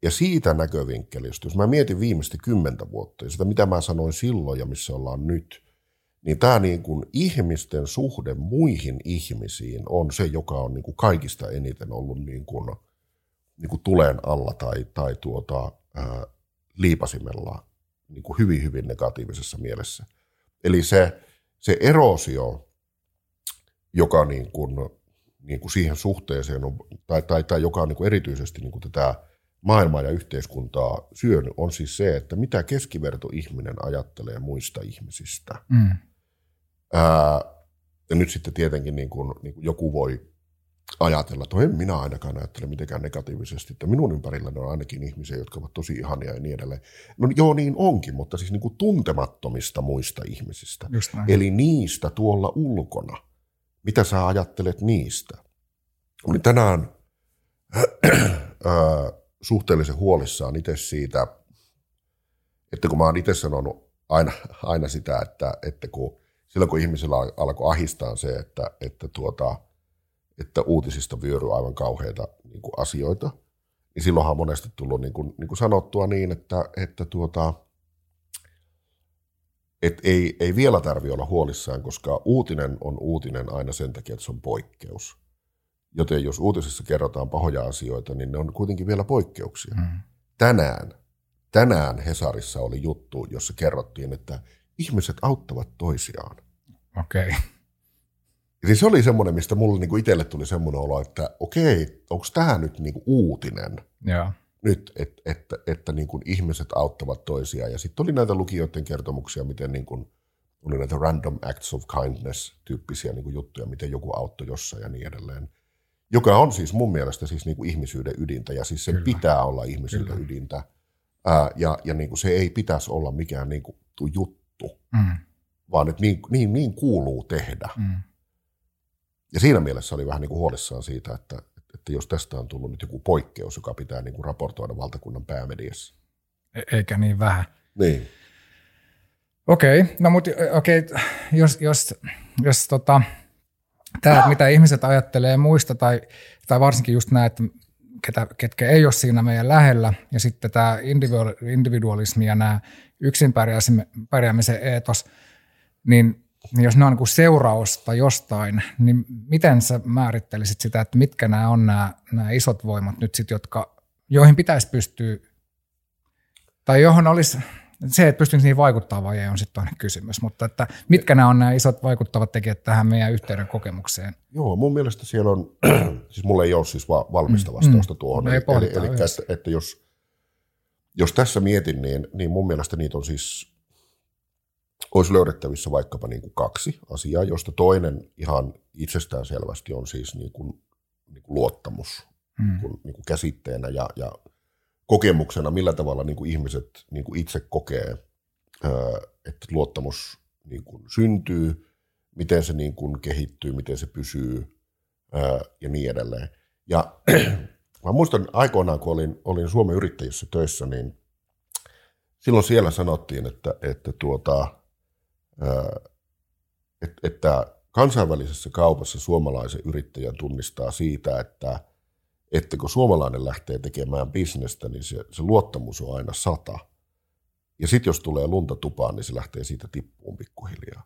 ja siitä näkövinkkelistä, jos mä mietin viimeistä kymmentä vuotta ja sitä, mitä mä sanoin silloin ja missä ollaan nyt, niin tämä niin kuin ihmisten suhde muihin ihmisiin on se, joka on niin kuin kaikista eniten ollut niin kuin, niin kuin tulen alla tai, tai tuota, ää, liipasimella niin kuin hyvin, hyvin negatiivisessa mielessä. Eli se, se erosio, joka niin kuin niin kuin siihen suhteeseen, on, tai, tai, tai joka on niin kuin erityisesti niin kuin tätä maailmaa ja yhteiskuntaa syönyt, on siis se, että mitä keskivertoihminen ajattelee muista ihmisistä. Mm. Ää, ja nyt sitten tietenkin niin kuin, niin kuin joku voi ajatella, että no en minä ainakaan ajattele mitenkään negatiivisesti, että minun ympärilläni on ainakin ihmisiä, jotka ovat tosi ihania ja niin edelleen. No joo, niin onkin, mutta siis niin kuin tuntemattomista muista ihmisistä. Eli niistä tuolla ulkona. Mitä sä ajattelet niistä? Olin tänään suhteellisen huolissaan itse siitä, että kun mä oon itse sanonut aina, aina sitä, että, että kun, silloin kun ihmisillä alkoi ahistaa se, että, että, tuota, että uutisista vyöryy aivan kauheita niin kuin asioita, niin silloinhan on monesti tullut niin kuin, niin kuin sanottua niin, että, että tuota, et ei, ei vielä tarvi olla huolissaan, koska uutinen on uutinen aina sen takia, että se on poikkeus. Joten jos uutisissa kerrotaan pahoja asioita, niin ne on kuitenkin vielä poikkeuksia. Mm. Tänään, tänään Hesarissa oli juttu, jossa kerrottiin, että ihmiset auttavat toisiaan. Okei. Okay. Eli se oli semmoinen, mistä mulle niinku itselle tuli semmoinen olo, että okei, onko tämä nyt niinku uutinen? Yeah nyt, että, että, että niin kuin ihmiset auttavat toisiaan. Ja sitten oli näitä lukijoiden kertomuksia, miten niin kuin, oli näitä random acts of kindness tyyppisiä niin kuin juttuja, miten joku auttoi jossain ja niin edelleen. joka on siis mun mielestä siis niin kuin ihmisyyden ydintä, ja siis se Kyllä. pitää olla ihmisyyden Kyllä. ydintä. Ää, ja ja niin kuin se ei pitäisi olla mikään niin kuin juttu, mm. vaan että niin, niin, niin kuuluu tehdä. Mm. Ja siinä mielessä oli vähän niin kuin huolissaan siitä, että, että jos tästä on tullut nyt joku poikkeus, joka pitää niin kuin raportoida valtakunnan päämediassa. E- eikä niin vähän. Niin. Okei, okay, no mutta okei, okay, jos, jos, jos tota, tämä, mitä ihmiset ajattelee muista, tai, tai varsinkin just nämä, että ketä, ketkä ei ole siinä meidän lähellä, ja sitten tämä individualismi ja nämä yksin pärjäämisen eetos, niin, niin jos ne on niin seurausta jostain, niin miten sä määrittelisit sitä, että mitkä nämä on nämä, nämä isot voimat nyt sitten, jotka, joihin pitäisi pystyä, tai johon olisi, se, että pystyykö niihin vaikuttaa vai ei, on sitten toinen kysymys. Mutta että mitkä nämä on nämä isot vaikuttavat tekijät tähän meidän yhteyden kokemukseen? Joo, mun mielestä siellä on, siis mulla ei ole siis valmista mm, vastausta mm, tuohon. Eli, eli, eli että, että jos, jos tässä mietin, niin, niin mun mielestä niitä on siis, olisi löydettävissä vaikkapa niin kuin kaksi asiaa, josta toinen ihan itsestään selvästi on siis niin kuin, niin kuin luottamus mm. kuin, niin kuin käsitteenä ja, ja kokemuksena, millä tavalla niin kuin ihmiset niin kuin itse kokee, että luottamus niin kuin syntyy, miten se niin kuin kehittyy, miten se pysyy ja niin edelleen. Ja mä muistan aikoinaan, kun olin, olin Suomen yrittäjissä töissä, niin silloin siellä sanottiin, että, että, tuota, että, kansainvälisessä kaupassa suomalaisen yrittäjän tunnistaa siitä, että – että kun suomalainen lähtee tekemään bisnestä, niin se, se luottamus on aina sata. Ja sitten jos tulee lunta tupaan, niin se lähtee siitä tippuun pikkuhiljaa.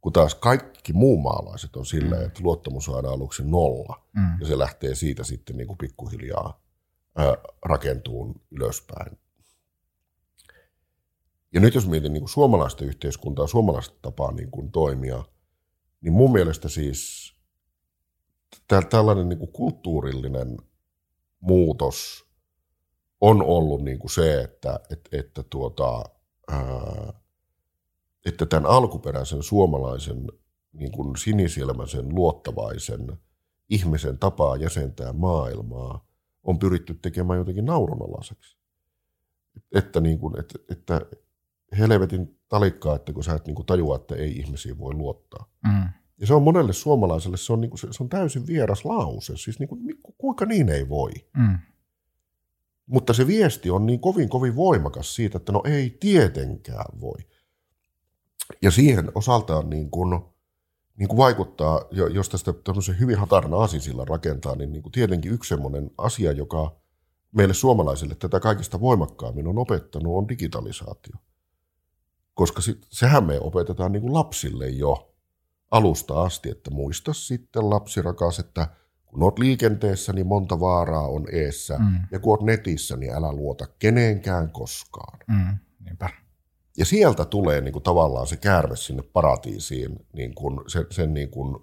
Kun taas kaikki muu maalaiset on sillä, mm. että luottamus on aina aluksi nolla. Mm. Ja se lähtee siitä sitten niin kuin pikkuhiljaa ää, rakentuun ylöspäin. Ja nyt jos mietin niin kuin suomalaista yhteiskuntaa, suomalaista tapaa niin kuin toimia, niin mun mielestä siis tällainen niin kuin kulttuurillinen muutos on ollut niin kuin se, että, että, että, tuota, ää, että tämän alkuperäisen suomalaisen niin kuin sinisilmäisen, luottavaisen ihmisen tapaa jäsentää maailmaa on pyritty tekemään jotenkin naurunalaiseksi. Että, niin kuin, että, että helvetin talikkaa, että kun sä et niin kuin tajua, että ei ihmisiin voi luottaa. Mm. Ja se on monelle suomalaiselle, se on, niin kuin, se, se on täysin vieras lause. Siis niin kuin, kuinka niin ei voi? Mm. Mutta se viesti on niin kovin, kovin voimakas siitä, että no ei tietenkään voi. Ja siihen osaltaan niin kuin, niin kuin vaikuttaa, jos tästä tämmöisen hyvin hatarna asisilla rakentaa, niin, niin kuin tietenkin yksi semmoinen asia, joka meille suomalaisille tätä kaikista voimakkaammin on opettanut, on digitalisaatio. Koska sit, sehän me opetetaan niin kuin lapsille jo alusta asti, että muista sitten lapsi rakas, että kun olet liikenteessä, niin monta vaaraa on eessä, mm. ja kun olet netissä, niin älä luota kenenkään koskaan. Mm. Niinpä. Ja sieltä tulee niin kuin, tavallaan se käärme sinne paratiisiin, niin kuin, sen, sen niin kuin,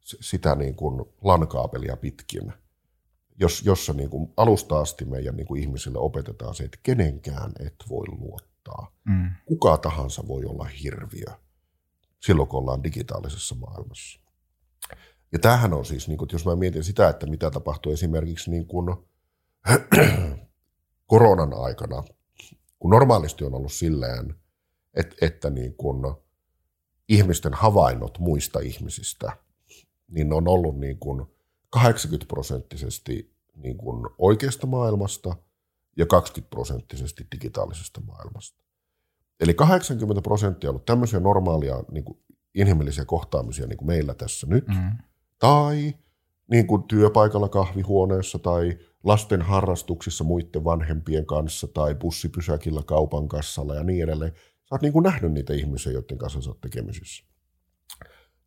sitä niin kuin lankaapelia pitkin, jos, jossa niin kuin alusta asti meidän niin kuin ihmisille opetetaan se, että kenenkään et voi luottaa. Mm. Kuka tahansa voi olla hirviö silloin, kun ollaan digitaalisessa maailmassa. Ja tämähän on siis, niin kuin, jos mä mietin sitä, että mitä tapahtui esimerkiksi niin kuin, koronan aikana, kun normaalisti on ollut silleen, että, että niin kuin, ihmisten havainnot muista ihmisistä, niin ne on ollut niin kuin 80 prosenttisesti niin kuin oikeasta maailmasta ja 20 prosenttisesti digitaalisesta maailmasta. Eli 80 prosenttia on ollut tämmöisiä normaalia niin kuin inhimillisiä kohtaamisia niin kuin meillä tässä nyt, mm. tai niin kuin työpaikalla kahvihuoneessa tai lasten harrastuksissa muiden vanhempien kanssa tai bussipysäkillä kaupan kassalla ja niin edelleen. Sä oot niin kuin nähnyt niitä ihmisiä, joiden kanssa sä oot tekemisissä.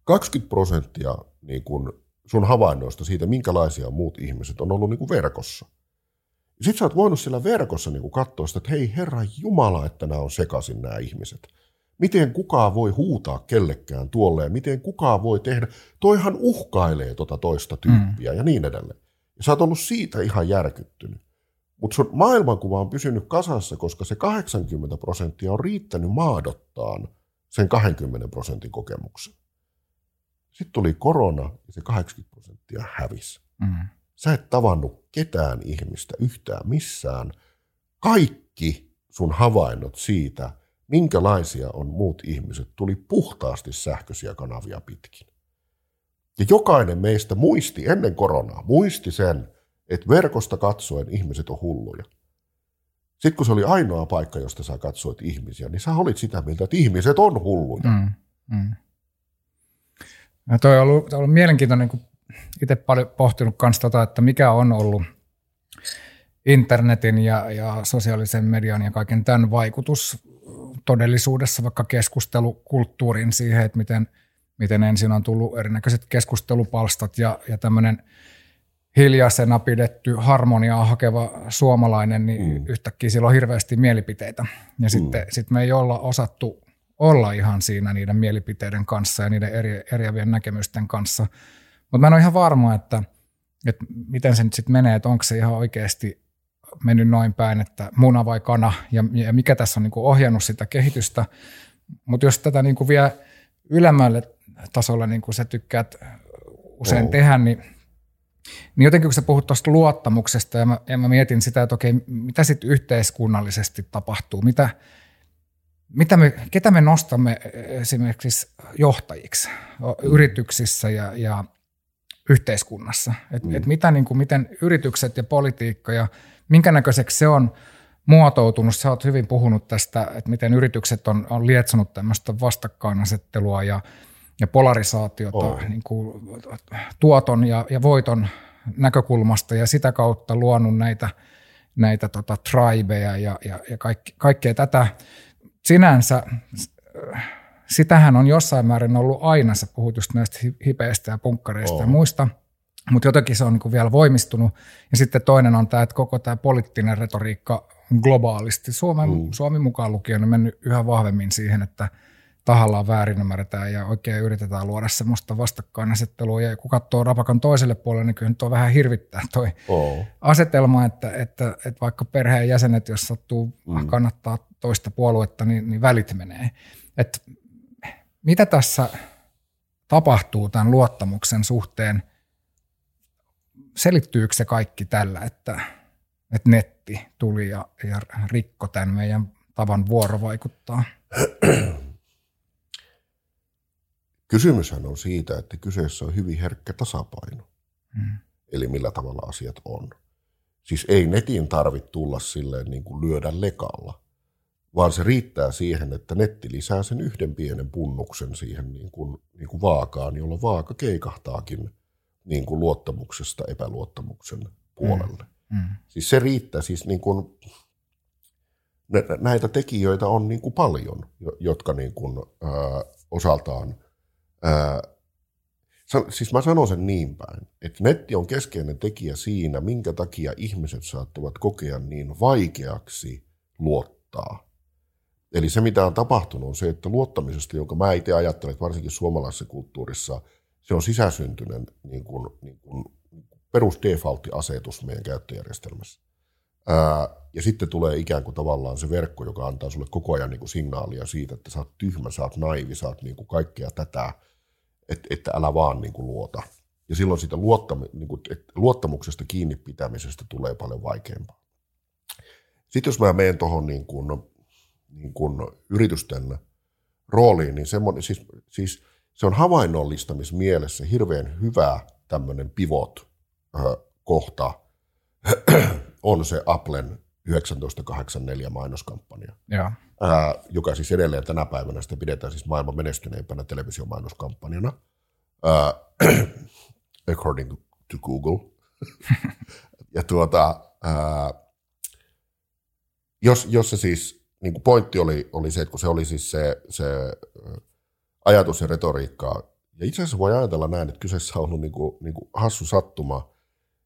20 prosenttia niin kuin sun havainnoista siitä, minkälaisia muut ihmiset on ollut niin kuin verkossa. Sitten sä oot voinut siellä verkossa niin katsoa sitä, että hei herra Jumala, että nämä on sekaisin nämä ihmiset. Miten kukaan voi huutaa kellekään tuolle ja miten kukaan voi tehdä, toihan uhkailee tota toista tyyppiä mm. ja niin edelleen. Ja sä oot ollut siitä ihan järkyttynyt. Mutta sun maailmankuva on pysynyt kasassa, koska se 80 prosenttia on riittänyt maadottaan sen 20 prosentin kokemuksen. Sitten tuli korona ja se 80 prosenttia hävisi. Mm. Sä et tavannut ketään ihmistä yhtään missään. Kaikki sun havainnot siitä, minkälaisia on muut ihmiset, tuli puhtaasti sähköisiä kanavia pitkin. Ja jokainen meistä muisti ennen koronaa, muisti sen, että verkosta katsoen ihmiset on hulluja. Sitten kun se oli ainoa paikka, josta sä katsoit ihmisiä, niin sä olit sitä mieltä, että ihmiset on hulluja. Mm, mm. Ja toi on ollut, toi on ollut mielenkiintoinen, kun itse paljon pohtinut myös tota, että mikä on ollut internetin ja, ja sosiaalisen median ja kaiken tämän vaikutus todellisuudessa vaikka keskustelukulttuuriin siihen, että miten, miten ensin on tullut erinäköiset keskustelupalstat ja, ja tämmöinen hiljaisena pidetty harmoniaa hakeva suomalainen, niin mm. yhtäkkiä sillä on hirveästi mielipiteitä. Ja mm. sitten sit me ei olla osattu olla ihan siinä niiden mielipiteiden kanssa ja niiden eri, eriävien näkemysten kanssa. Mutta mä en ole ihan varma, että, että miten se nyt sitten menee, että onko se ihan oikeasti mennyt noin päin, että muna vai kana ja, ja mikä tässä on niin kuin ohjannut sitä kehitystä. Mutta jos tätä niin kuin vie ylemmälle tasolle, niin kuin sä tykkäät usein oh. tehdä, niin, niin jotenkin kun sä puhut tuosta luottamuksesta ja mä, ja mä mietin sitä, että okei, mitä sitten yhteiskunnallisesti tapahtuu, mitä, mitä me, ketä me nostamme esimerkiksi johtajiksi yrityksissä ja, ja yhteiskunnassa. Et, mm. et mitä, niin kuin, miten yritykset ja politiikka ja minkä näköiseksi se on muotoutunut. Sä oot hyvin puhunut tästä, että miten yritykset on, on lietsonut tämmöistä vastakkainasettelua ja, ja polarisaatiota oh. niin kuin, tuoton ja, ja voiton näkökulmasta ja sitä kautta luonut näitä, näitä tota, tribeja ja, ja, ja kaikki, kaikkea tätä. Sinänsä sitähän on jossain määrin ollut aina, sä puhut just näistä hipeistä ja punkkareista oh. ja muista, mutta jotenkin se on niin vielä voimistunut. Ja sitten toinen on tämä, että koko tämä poliittinen retoriikka globaalisti, Suomen, mm. Suomi mukaan lukien, on mennyt yhä vahvemmin siihen, että tahallaan väärin ymmärretään ja oikein yritetään luoda semmoista vastakkainasettelua. Ja kun katsoo rapakan toiselle puolelle, niin kyllä nyt on vähän hirvittää toi oh. asetelma, että, että, että vaikka perheen jäsenet, jos sattuu mm. kannattaa toista puoluetta, niin, niin välit menee. Et mitä tässä tapahtuu tämän luottamuksen suhteen? Selittyykö se kaikki tällä, että, että netti tuli ja, ja rikko tämän meidän tavan vuorovaikuttaa? Kysymyshän on siitä, että kyseessä on hyvin herkkä tasapaino. Hmm. Eli millä tavalla asiat on. Siis ei netin tarvitse tulla silleen niin kuin lyödä lekalla, vaan se riittää siihen, että netti lisää sen yhden pienen punnuksen siihen niin kuin, niin kuin vaakaan, jolloin vaaka keikahtaakin niin kuin luottamuksesta epäluottamuksen puolelle. Mm. Mm. Siis se riittää, siis niin kuin, näitä tekijöitä on niin kuin paljon, jotka niin kuin, ää, osaltaan, ää, siis mä sanon sen niin päin, että netti on keskeinen tekijä siinä, minkä takia ihmiset saattavat kokea niin vaikeaksi luottaa Eli se, mitä on tapahtunut, on se, että luottamisesta, jonka mä itse ajattelen, että varsinkin suomalaisessa kulttuurissa, se on sisäsyntyinen niin kuin, niin kuin perus default-asetus meidän käyttöjärjestelmässä. Ää, ja sitten tulee ikään kuin tavallaan se verkko, joka antaa sulle koko ajan niin kuin signaalia siitä, että sä oot tyhmä, sä oot naivi, sä oot niin kuin kaikkea tätä, että, että älä vaan niin kuin luota. Ja silloin siitä luottam- niin kuin, luottamuksesta kiinni pitämisestä tulee paljon vaikeampaa. Sitten jos mä menen tuohon niin kuin niin kuin yritysten rooliin, niin semmoinen, siis, siis se on havainnollistamismielessä hirveän hyvä tämmöinen pivot-kohta on se Applen 1984 mainoskampanja, ja. Ää, joka siis edelleen tänä päivänä sitä pidetään siis maailman menestyneimpänä televisiomainouskampanjana, ää, according to Google. ja tuota, ää, jos, jos se siis niin kuin pointti oli, oli se, että kun se oli siis se, se ajatus ja retoriikka, ja itse asiassa voi ajatella näin, että kyseessä on ollut niin kuin, niin kuin hassu sattuma,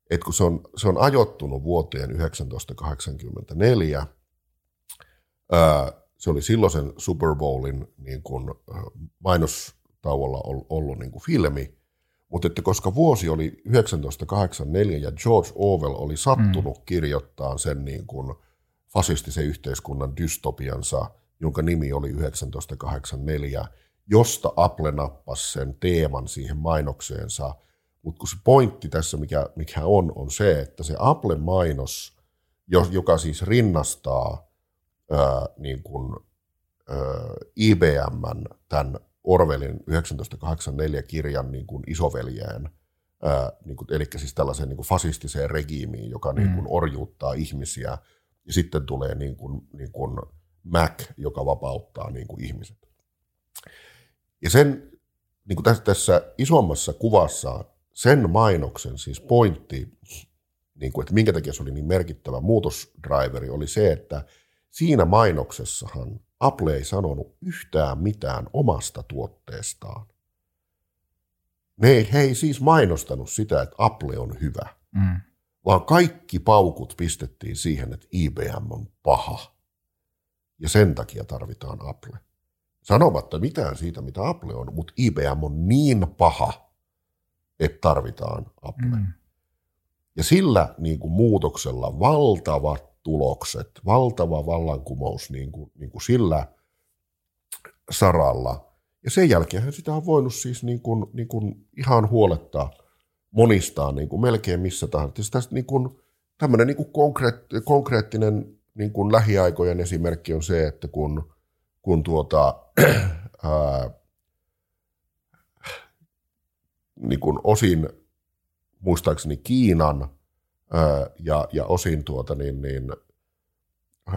että kun se on, se on ajottunut vuoteen 1984, ää, se oli silloisen Super Bowlin niin kuin, mainostauolla ollut niin kuin filmi, mutta että koska vuosi oli 1984 ja George Orwell oli sattunut mm. kirjoittaa sen niin kuin – fasistisen yhteiskunnan dystopiansa, jonka nimi oli 1984, josta Apple nappasi sen teeman siihen mainokseensa Mutta kun se pointti tässä, mikä, mikä on, on se, että se Apple-mainos, joka siis rinnastaa ää, niin kuin, ää, IBMn tämän Orwellin 1984 kirjan niin kuin isoveljään, ää, niin kuin, eli siis tällaiseen niin kuin fasistiseen regiimiin, joka niin kuin mm. orjuuttaa ihmisiä, ja sitten tulee niin kuin, niin kuin Mac, joka vapauttaa niin kuin ihmiset. Ja sen niin kuin tässä, tässä isommassa kuvassa sen mainoksen, siis pointti, niin kuin, että minkä takia se oli niin merkittävä muutosdriveri, oli se, että siinä mainoksessahan Apple ei sanonut yhtään mitään omasta tuotteestaan. Ne he ei siis mainostanut sitä, että Apple on hyvä, mm. Vaan kaikki paukut pistettiin siihen, että IBM on paha. Ja sen takia tarvitaan Apple. Sanomatta mitään siitä, mitä Apple on, mutta IBM on niin paha, että tarvitaan Apple. Mm. Ja sillä niin kuin muutoksella valtavat tulokset, valtava vallankumous niin kuin, niin kuin sillä saralla. Ja sen jälkeen sitä on voinut siis niin kuin, niin kuin ihan huolettaa monistaan niin kuin melkein missä tahansa. Siis tästä niin kuin, tämmöinen niin kuin konkreet, konkreettinen niin kuin lähiaikojen esimerkki on se, että kun, kun tuota, ää, niin kuin osin muistaakseni Kiinan ää, ja, ja osin tuota niin, niin,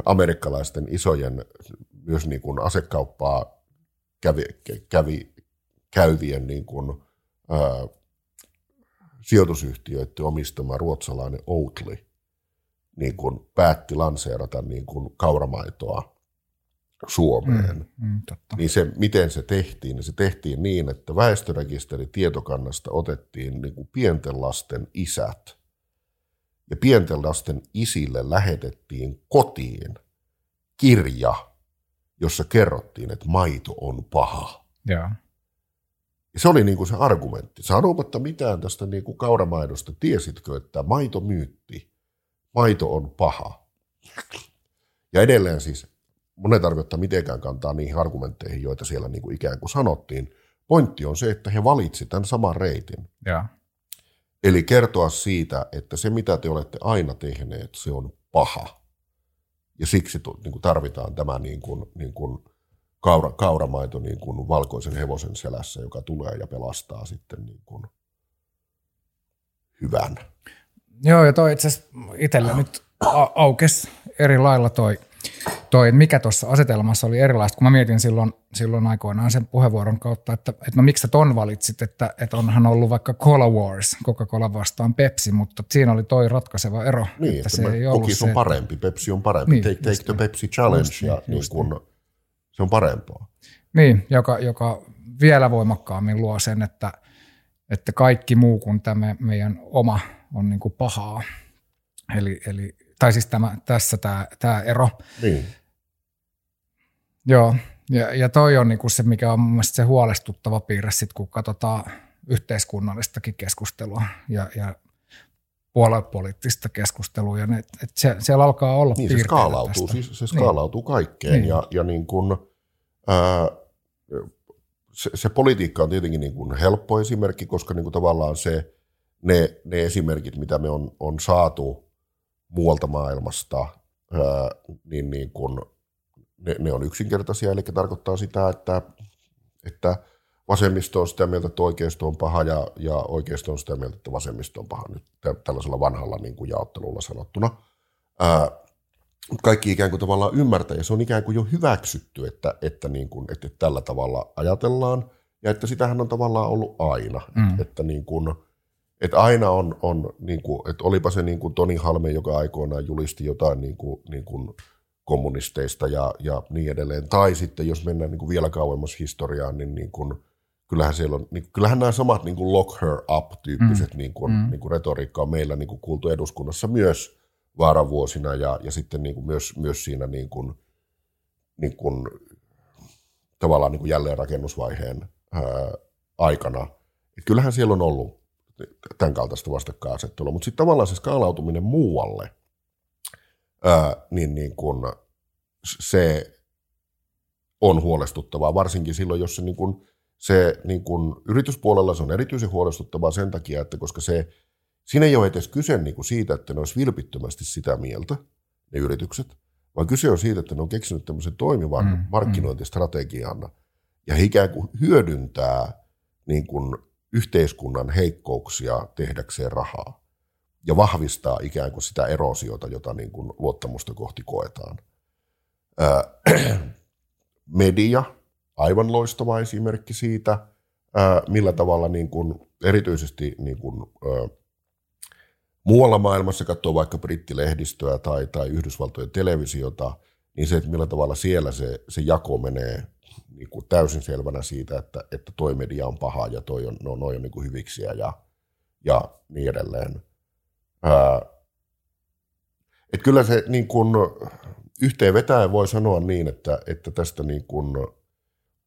amerikkalaisten isojen myös niin kuin asekauppaa kävi, kävi käyvien niin kuin, ää, sijoitusyhtiöiden omistama ruotsalainen Oatly niin kuin päätti lanseerata niin kuin kauramaitoa Suomeen. Mm, mm, totta. Niin se, miten se tehtiin, niin se tehtiin niin, että väestörekisteri tietokannasta otettiin niin kuin pienten lasten isät. Ja pienten lasten isille lähetettiin kotiin kirja, jossa kerrottiin, että maito on paha. Ja. Ja se oli niin kuin se argumentti. Sanomatta mitään tästä niin kuin kauramaidosta, tiesitkö, että maito myytti, maito on paha. Ja edelleen siis mun ei tarvitse mitenkään kantaa niihin argumentteihin, joita siellä niin kuin ikään kuin sanottiin. Pointti on se, että he valitsivat tämän saman reitin. Ja. Eli kertoa siitä, että se mitä te olette aina tehneet, se on paha. Ja siksi niin kuin tarvitaan tämä niin kuin, niin kuin kaura, kauramaito niin kuin valkoisen hevosen selässä, joka tulee ja pelastaa sitten niin kuin hyvän. Joo, ja toi itse asiassa itsellä nyt aukesi eri lailla toi – toi, mikä tuossa asetelmassa oli erilaista, kun mä mietin silloin, silloin aikoinaan sen puheenvuoron kautta, että, että no miksi sä ton valitsit, että, että onhan ollut vaikka Cola Wars, Coca-Cola vastaan Pepsi, mutta siinä oli toi ratkaiseva ero. Niin, että, että se ei ollut se, on parempi, Pepsi on parempi, niin, take, take the Pepsi Challenge just, ja niin kun, niin. Se on parempaa. Niin, joka, joka vielä voimakkaammin luo sen, että, että kaikki muu kuin tämä meidän oma on niin kuin pahaa. Eli, eli tai siis tämä, tässä tämä, tämä ero. Niin. Joo, ja, ja toi on niinku se, mikä on mun mielestä se huolestuttava piirre, sit, kun katsotaan yhteiskunnallistakin keskustelua ja, ja puoluepoliittista keskustelua. Ja ne, et se, siellä alkaa olla niin, se skaalautuu, tästä. siis se skaalautuu niin. kaikkeen. Niin. Ja, ja niin kun, ää, se, se politiikka on tietenkin niin kuin helppo esimerkki, koska niin kuin tavallaan se, ne, ne esimerkit, mitä me on, on saatu muualta maailmasta, ää, niin, niin kun ne, ne on yksinkertaisia, eli tarkoittaa sitä, että, että vasemmisto on sitä mieltä, että oikeisto on paha ja, ja oikeisto on sitä mieltä, että vasemmisto on paha nyt tällaisella vanhalla niin kuin jaottelulla sanottuna. Ää, kaikki ikään kuin tavallaan ymmärtää ja se on ikään kuin jo hyväksytty, että, että, niin kuin, että tällä tavalla ajatellaan ja että sitähän on tavallaan ollut aina. Mm. Että, niin kuin, että aina on, on niin kuin, että olipa se niin kuin Toni Halme, joka aikoinaan julisti jotain niin kuin, niin kuin kommunisteista ja, ja niin edelleen. Tai sitten jos mennään niin kuin vielä kauemmas historiaan, niin, niin kuin, kyllähän, siellä on, niin, kyllähän nämä samat niin kuin lock her up-tyyppiset mm. niin kuin, mm. niin kuin retoriikka on meillä niin kuin kuultu eduskunnassa myös vaaravuosina ja, ja sitten niin kuin myös, myös siinä niin kuin, niin kuin, tavallaan niin kuin jälleenrakennusvaiheen ää, aikana. Et kyllähän siellä on ollut tämän kaltaista vastakkainasettelua, mutta sitten tavallaan se skaalautuminen muualle, ää, niin, niin kun se on huolestuttavaa, varsinkin silloin, jos se, niin kun, se niin kun, yrityspuolella se on erityisen huolestuttavaa sen takia, että koska se, siinä ei ole edes kyse niin kuin siitä, että ne olisi vilpittömästi sitä mieltä, ne yritykset, vaan kyse on siitä, että ne on keksinyt tämmöisen toimivan mm, markkinointistrategian mm. ja he ikään kuin hyödyntää niin kuin yhteiskunnan heikkouksia tehdäkseen rahaa ja vahvistaa ikään kuin sitä erosiota, jota niin kuin luottamusta kohti koetaan. media, aivan loistava esimerkki siitä, millä tavalla niin kuin erityisesti niin kuin, muualla maailmassa katsoo vaikka brittilehdistöä tai, tai Yhdysvaltojen televisiota, niin se, että millä tavalla siellä se, se jako menee niin kuin täysin selvänä siitä, että, että toi media on paha ja toi on, no, noi on niin kuin hyviksiä ja, ja niin edelleen. Ää, et kyllä se niin kuin, yhteen vetäen voi sanoa niin, että, että tästä niin kuin,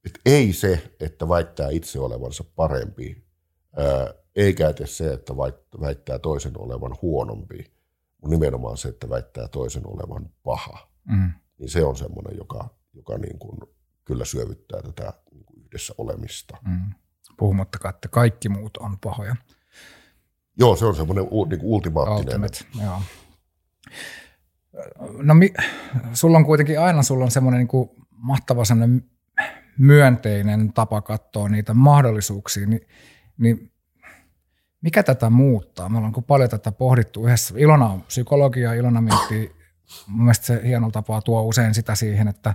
että ei se, että väittää itse olevansa parempi, ää, eikä edes se, että väittää toisen olevan huonompi, mutta nimenomaan se, että väittää toisen olevan paha. Mm. Niin se on semmoinen, joka, joka niin kuin kyllä syövyttää tätä niin kuin yhdessä olemista. Mm. Puhumattakaan, että kaikki muut on pahoja. Joo, se on semmoinen niin kuin ultimaattinen. Ultimate, joo. No mi, sulla on kuitenkin aina sulla on semmoinen niin kuin mahtava semmoinen myönteinen tapa katsoa niitä mahdollisuuksia, niin, niin mikä tätä muuttaa? Me ollaan paljon tätä pohdittu yhdessä. Ilona on psykologia, Ilona miettii, mun mielestä se hienolla tapaa tuo usein sitä siihen, että,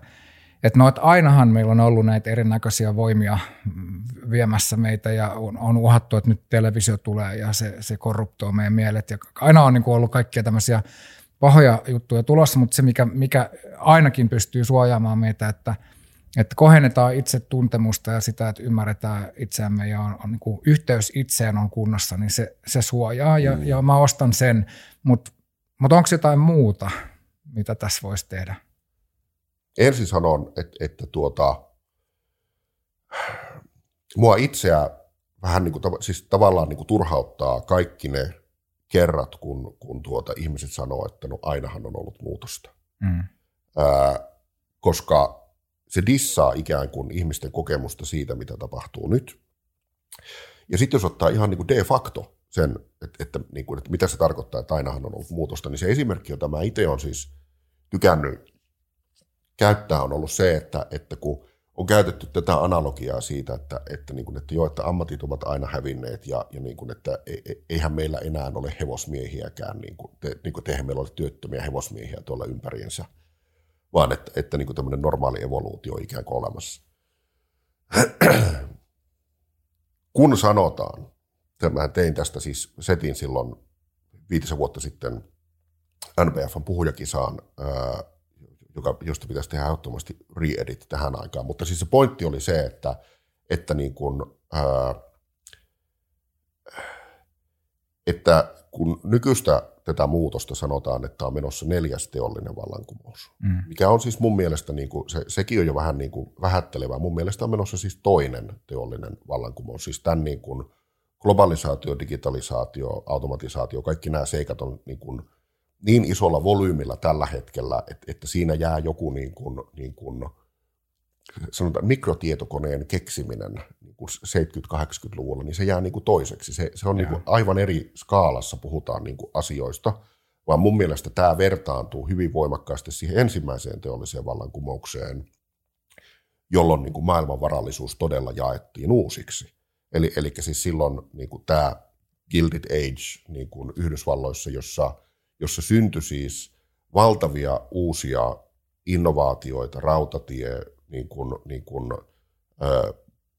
että, no, että ainahan meillä on ollut näitä erinäköisiä voimia viemässä meitä ja on, on uhattu, että nyt televisio tulee ja se, se korruptoi meidän mielet. Ja aina on niin kuin ollut kaikkia tämmöisiä pahoja juttuja tulossa, mutta se mikä, mikä ainakin pystyy suojaamaan meitä, että, että kohennetaan itse tuntemusta ja sitä, että ymmärretään itseämme ja on, on niin kuin yhteys itseen on kunnossa, niin se, se suojaa ja, mm. ja mä ostan sen, mutta mutta onko jotain muuta, mitä tässä voisi tehdä? Ensin sanon, että, että tuota, mua itseä vähän niin kuin, siis tavallaan niin kuin turhauttaa kaikki ne kerrat, kun, kun tuota, ihmiset sanoo, että no ainahan on ollut muutosta. Mm. Ää, koska se dissaa ikään kuin ihmisten kokemusta siitä, mitä tapahtuu nyt. Ja sitten jos ottaa ihan niin kuin de facto sen, että, että, niin kuin, että mitä se tarkoittaa, että ainahan on ollut muutosta, niin se esimerkki, jota mä itse olen siis tykännyt käyttää, on ollut se, että, että kun on käytetty tätä analogiaa siitä, että, että, niin kuin, että joo, että ammatit ovat aina hävinneet ja, ja niin kuin, että e, e, eihän meillä enää ole hevosmiehiäkään, niin kuin, te, niin kuin eihän meillä ole työttömiä hevosmiehiä tuolla ympäriinsä, vaan että, että niin kuin tämmöinen normaali evoluutio on ikään kuin olemassa. Kun sanotaan, mä tein tästä siis setin silloin viitisen vuotta sitten NPFn puhujakisaan, joka, josta pitäisi tehdä ehdottomasti re-edit tähän aikaan. Mutta siis se pointti oli se, että, että, niin ää, että kun nykyistä tätä muutosta sanotaan, että on menossa neljäs teollinen vallankumous, mm. mikä on siis mun mielestä, niin kuin, se, sekin on jo vähän niin kuin vähättelevää, mun mielestä on menossa siis toinen teollinen vallankumous, siis tämän niin kuin globalisaatio, digitalisaatio, automatisaatio, kaikki nämä seikat on niin kuin niin isolla volyymilla tällä hetkellä, että, että siinä jää joku niin kuin, niin kuin, sanotaan, mikrotietokoneen keksiminen niin 70-80-luvulla, niin se jää niin kuin toiseksi. Se, se on niin kuin aivan eri skaalassa, puhutaan niin kuin asioista, vaan mun mielestä tämä vertaantuu hyvin voimakkaasti siihen ensimmäiseen teolliseen vallankumoukseen, jolloin niin kuin maailman varallisuus todella jaettiin uusiksi. Eli, eli siis silloin niin kuin tämä Gilded Age niin kuin Yhdysvalloissa, jossa – jossa syntyi siis valtavia uusia innovaatioita, rautatie, niin kuin, niin kuin, ö,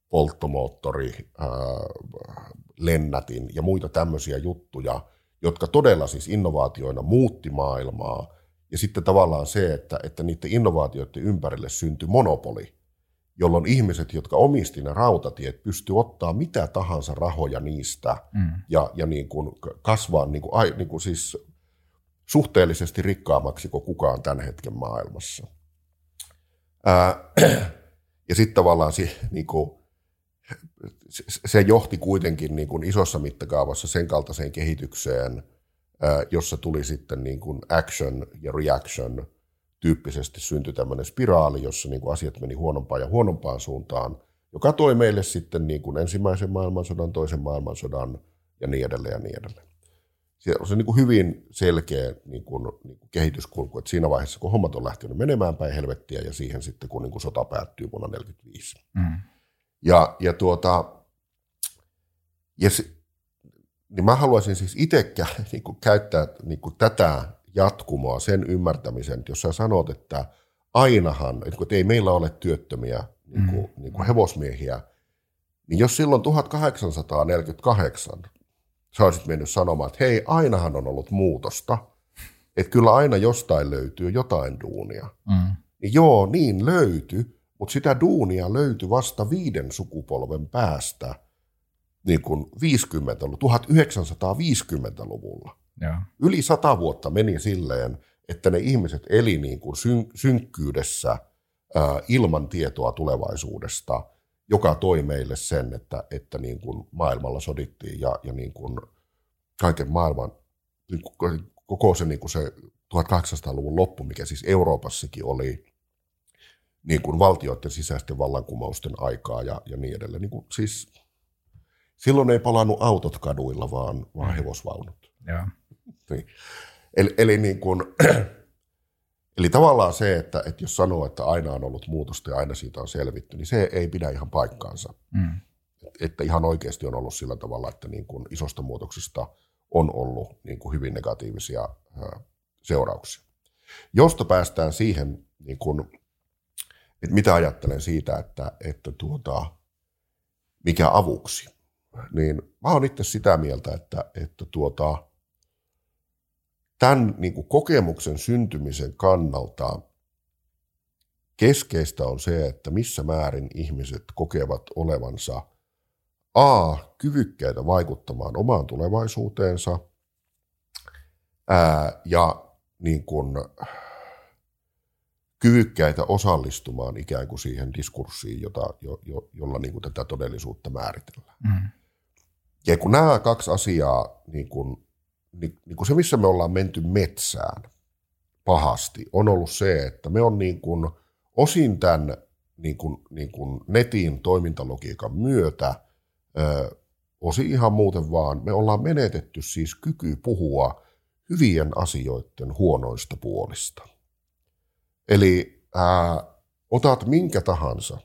polttomoottori, ö, lennätin ja muita tämmöisiä juttuja, jotka todella siis innovaatioina muutti maailmaa. Ja sitten tavallaan se, että, että niiden innovaatioiden ympärille syntyi monopoli, jolloin ihmiset, jotka omisti ne rautatiet, pystyivät ottaa mitä tahansa rahoja niistä mm. ja, ja niin kuin kasvaa niin kuin, niin kuin siis suhteellisesti rikkaammaksi kuin kukaan tämän hetken maailmassa. Ja sitten tavallaan se, niin kuin, se johti kuitenkin niin kuin isossa mittakaavassa sen kaltaiseen kehitykseen, jossa tuli sitten niin kuin action ja reaction tyyppisesti syntyi tämmöinen spiraali, jossa niin kuin asiat meni huonompaan ja huonompaan suuntaan, joka toi meille sitten niin kuin ensimmäisen maailmansodan, toisen maailmansodan ja niin edelleen ja niin edelleen. Se on se niin kuin hyvin selkeä niin kuin, niin kuin kehityskulku, että siinä vaiheessa, kun hommat on lähtenyt menemään päin helvettiä ja siihen sitten, kun niin kuin sota päättyy vuonna 1945. Mm. Ja, ja, tuota, ja se, niin mä haluaisin siis itsekään niin kuin käyttää niin kuin tätä jatkumoa sen ymmärtämisen, että jos sä sanot, että ainahan, että ei meillä ole työttömiä niin kuin, mm. niin kuin hevosmiehiä, niin jos silloin 1848 sä olisit mennyt sanomaan, että hei, ainahan on ollut muutosta, että kyllä aina jostain löytyy jotain duunia. Mm. Niin joo, niin löytyi, mutta sitä duunia löytyi vasta viiden sukupolven päästä niin kuin 50 1950-luvulla. Ja. Yli sata vuotta meni silleen, että ne ihmiset eli niin kuin syn- synkkyydessä ää, ilman tietoa tulevaisuudesta, joka toi meille sen, että, että niin kuin maailmalla sodittiin ja, ja niin kuin kaiken maailman, niin kuin, koko se, niin kuin se 1800-luvun loppu, mikä siis Euroopassakin oli niin kuin valtioiden sisäisten vallankumousten aikaa ja, ja niin edelleen. Niin kuin, siis, silloin ei palannut autot kaduilla, vaan, vaan hevosvaunut. Ja. Niin. Eli, eli, niin kuin, eli tavallaan se, että, että jos sanoo, että aina on ollut muutosta ja aina siitä on selvitty, niin se ei pidä ihan paikkaansa. Mm. Että ihan oikeasti on ollut sillä tavalla, että niin kuin isosta muutoksista on ollut niin kuin hyvin negatiivisia seurauksia. Josta päästään siihen, niin kuin, että mitä ajattelen siitä, että, että tuota, mikä avuksi. Niin mä oon itse sitä mieltä, että, että tuota, tämän niin kuin kokemuksen syntymisen kannalta keskeistä on se, että missä määrin ihmiset kokevat olevansa A. kyvykkäitä vaikuttamaan omaan tulevaisuuteensa ää, ja niin kuin, kyvykkäitä osallistumaan ikään kuin siihen diskurssiin, jota, jo, jo, jolla niin kuin tätä todellisuutta määritellään. Mm. Ja kun nämä kaksi asiaa niin kuin niin, niin kuin se, missä me ollaan menty metsään pahasti, on ollut se, että me on niin kuin osin tämän niin kuin, niin kuin netin toimintalogiikan myötä, ö, osin ihan muuten vaan, me ollaan menetetty siis kyky puhua hyvien asioiden huonoista puolista. Eli ää, otat minkä tahansa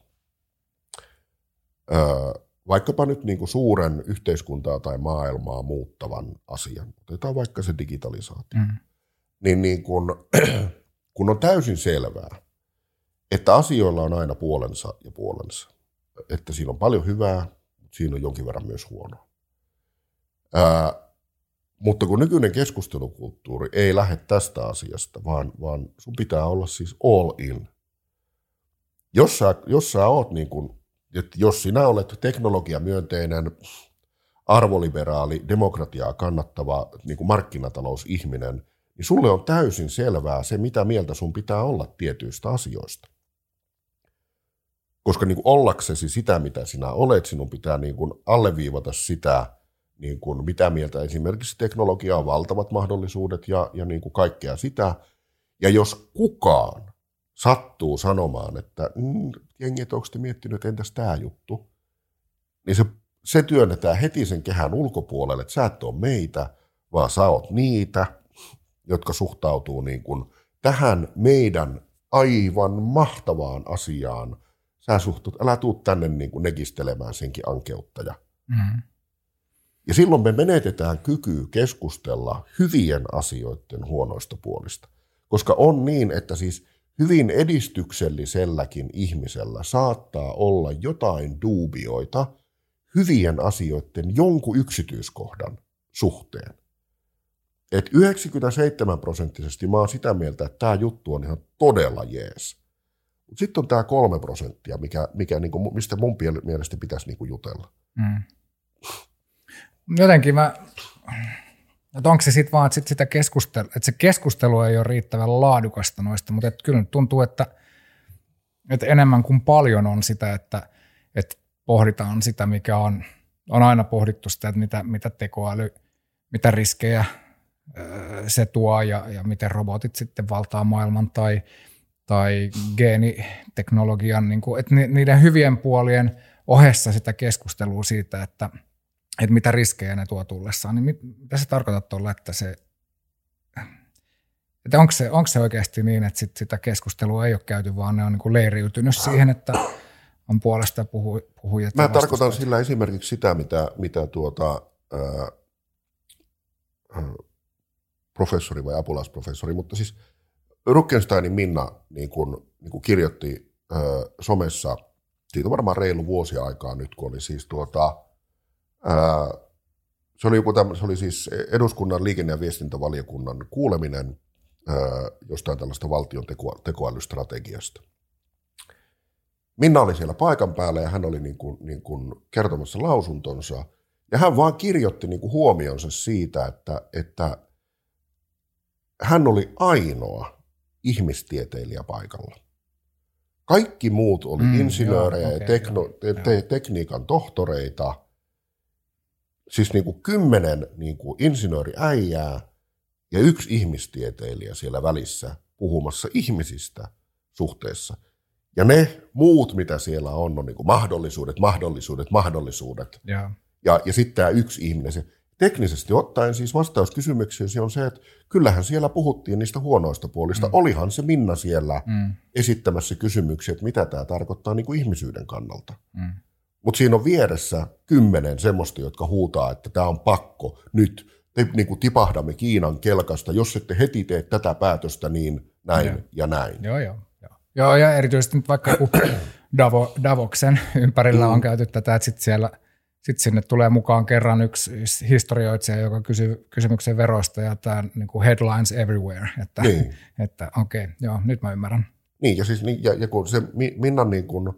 vaikkapa nyt niin kuin suuren yhteiskuntaa tai maailmaa muuttavan asian, otetaan vaikka se digitalisaatio, mm. niin, niin kun, kun on täysin selvää, että asioilla on aina puolensa ja puolensa, että siinä on paljon hyvää, mutta siinä on jonkin verran myös huonoa. Ää, mutta kun nykyinen keskustelukulttuuri ei lähde tästä asiasta, vaan, vaan sun pitää olla siis all in. Jos sä, jos sä oot niin kuin että jos sinä olet teknologiamyönteinen, arvoliberaali, demokratiaa kannattava niin kuin markkinatalousihminen, niin sulle on täysin selvää se, mitä mieltä sun pitää olla tietyistä asioista. Koska niin kuin ollaksesi sitä, mitä sinä olet, sinun pitää niin kuin alleviivata sitä, niin kuin mitä mieltä esimerkiksi teknologia on valtavat mahdollisuudet ja, ja niin kuin kaikkea sitä. Ja jos kukaan sattuu sanomaan, että mm, jengi, että onko te miettinyt, että entäs tämä juttu, niin se, se työnnetään heti sen kehän ulkopuolelle, että sä et ole meitä, vaan sä oot niitä, jotka suhtautuu niin kuin tähän meidän aivan mahtavaan asiaan. Sä suhtut, älä tuu tänne niin kuin nekistelemään senkin ankeuttaja. Mm-hmm. Ja silloin me menetetään kyky keskustella hyvien asioiden huonoista puolista. Koska on niin, että siis – hyvin edistykselliselläkin ihmisellä saattaa olla jotain duubioita hyvien asioiden jonkun yksityiskohdan suhteen. Et 97 prosenttisesti mä oon sitä mieltä, että tämä juttu on ihan todella jees. Sitten on tämä kolme prosenttia, mikä, mikä niinku, mistä mun mielestä pitäisi niinku jutella. Mm. Jotenkin mä että onko se sitten vaan, että, sit sitä keskustelu, että se keskustelu ei ole riittävän laadukasta noista, mutta että kyllä tuntuu, että, että enemmän kuin paljon on sitä, että, että pohditaan sitä, mikä on, on aina pohdittu sitä, että mitä, mitä tekoäly, mitä riskejä se tuo ja, ja miten robotit sitten valtaa maailman tai, tai geeniteknologian, niin kuin, että niiden hyvien puolien ohessa sitä keskustelua siitä, että, että mitä riskejä ne tuo tullessaan, niin mit, mitä se tarkoittaa tuolla, että se että onko se, onko se oikeasti niin, että sit sitä keskustelua ei ole käyty, vaan ne on niin leiriytynyt siihen, että on puolesta puhu, puhujat. Mä tarkoitan sillä esimerkiksi sitä, mitä, mitä tuota, ää, professori vai apulaisprofessori, mutta siis Ruckensteinin Minna niin kun, niin kun kirjoitti ää, somessa, siitä on varmaan reilu vuosi aikaa nyt, kun oli siis tuota, ää, se oli, joku tämmöinen, se oli siis eduskunnan liikenne- ja viestintävaliokunnan kuuleminen ää, jostain tällaista valtion teko, tekoälystrategiasta. Minna oli siellä paikan päällä ja hän oli niin kuin, niin kuin kertomassa lausuntonsa. Ja hän vaan kirjoitti niin kuin huomionsa siitä, että, että hän oli ainoa ihmistieteilijä paikalla. Kaikki muut oli mm, insinöörejä joo, ja tekno, te, te, tekniikan tohtoreita. Siis niin kuin kymmenen niin kuin insinööriäijää ja yksi ihmistieteilijä siellä välissä puhumassa ihmisistä suhteessa. Ja ne muut, mitä siellä on, on niin kuin mahdollisuudet, mahdollisuudet, mahdollisuudet. Ja, ja, ja sitten tämä yksi ihminen. Se, teknisesti ottaen siis vastaus kysymykseen on se, että kyllähän siellä puhuttiin niistä huonoista puolista. Mm. Olihan se Minna siellä mm. esittämässä kysymyksiä, että mitä tämä tarkoittaa niin kuin ihmisyyden kannalta. Mm. Mutta siinä on vieressä kymmenen semmoista, jotka huutaa, että tämä on pakko nyt. Te niin kuin tipahdamme Kiinan kelkasta. Jos ette heti tee tätä päätöstä, niin näin ja, ja näin. Joo, joo. Joo, ja erityisesti nyt vaikka kun Davo, Davoksen ympärillä mm. on käyty tätä, että sitten siellä sitten sinne tulee mukaan kerran yksi historioitsija, joka kysyy kysymyksen verosta ja tämä niin kuin headlines everywhere, että, niin. että okei, okay, joo, nyt mä ymmärrän. Niin, ja, siis, niin, ja, ja kun se Minnan niin kuin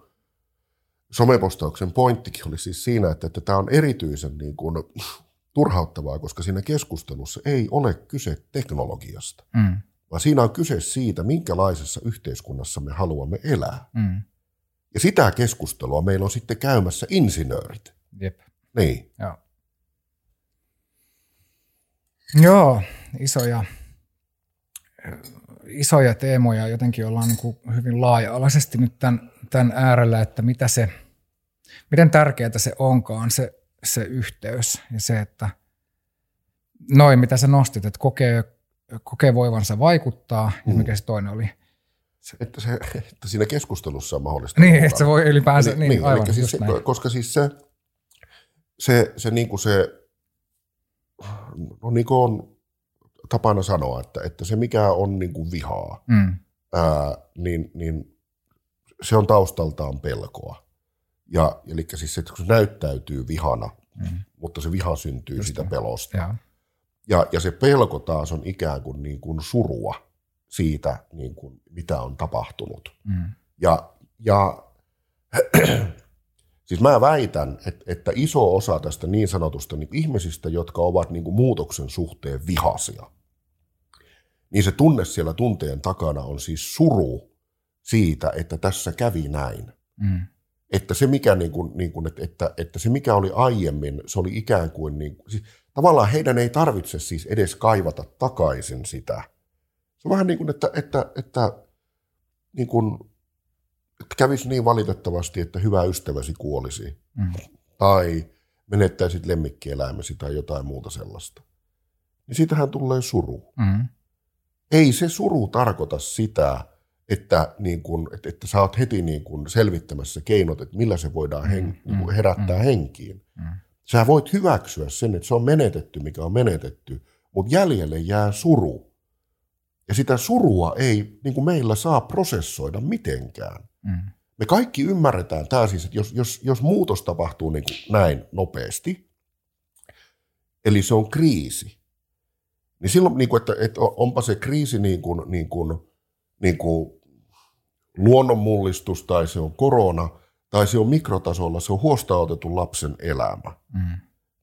somepostauksen pointtikin oli siis siinä, että, että tämä on erityisen niin kuin, turhauttavaa, koska siinä keskustelussa ei ole kyse teknologiasta. Mm vaan siinä on kyse siitä, minkälaisessa yhteiskunnassa me haluamme elää. Mm. Ja sitä keskustelua meillä on sitten käymässä insinöörit. Jep. Niin. Joo. Joo, isoja, isoja teemoja. Jotenkin ollaan niin kuin hyvin laaja-alaisesti nyt tämän, tämän äärellä, että mitä se, miten tärkeää se onkaan, se, se yhteys ja se, että noin mitä sä nostit, että kokee kokee voivansa vaikuttaa, mm. ja mikä se toinen oli? Se, että, se, että siinä keskustelussa on mahdollista. Niin, että se voi ylipäänsä, niin, niin, niin aivan, siis se, koska siis se, se, se, niin kuin se no niin kuin on tapana sanoa, että, että se mikä on niin kuin vihaa, mm. ää, niin, niin se on taustaltaan pelkoa. Ja, eli siis se, että kun se näyttäytyy vihana, mm. mutta se viha syntyy Just sitä pelosta. Ja. Ja, ja se pelko taas on ikään kuin, niin kuin surua siitä, niin kuin, mitä on tapahtunut. Mm. Ja, ja siis mä väitän, että, että iso osa tästä niin sanotusta niin ihmisistä, jotka ovat niin kuin muutoksen suhteen vihasia, niin se tunne siellä tunteen takana on siis suru siitä, että tässä kävi näin. Mm. Että se, mikä, niin kuin, niin kuin, että, että, että se mikä oli aiemmin, se oli ikään kuin, niin, siis tavallaan heidän ei tarvitse siis edes kaivata takaisin sitä. Se on vähän niin kuin, että, että, että, niin kuin, että kävisi niin valitettavasti, että hyvä ystäväsi kuolisi. Mm. Tai menettäisit lemmikkieläimesi tai jotain muuta sellaista. Niin siitähän tulee suru. Mm. Ei se suru tarkoita sitä, että, niin kun, että, että sä oot heti niin kun selvittämässä keinot, että millä se voidaan hen, mm. niin herättää mm. henkiin. Mm. Sä voit hyväksyä sen, että se on menetetty, mikä on menetetty, mutta jäljelle jää suru. Ja sitä surua ei niin kuin meillä saa prosessoida mitenkään. Mm. Me kaikki ymmärretään tämä siis, että jos, jos, jos muutos tapahtuu niin kuin näin nopeasti, eli se on kriisi, niin silloin, niin kuin, että, että onpa se kriisi niin kuin, niin kuin, niin kuin luonnonmullistus tai se on korona – tai se on mikrotasolla, se on huostaanotetun lapsen elämä, mm.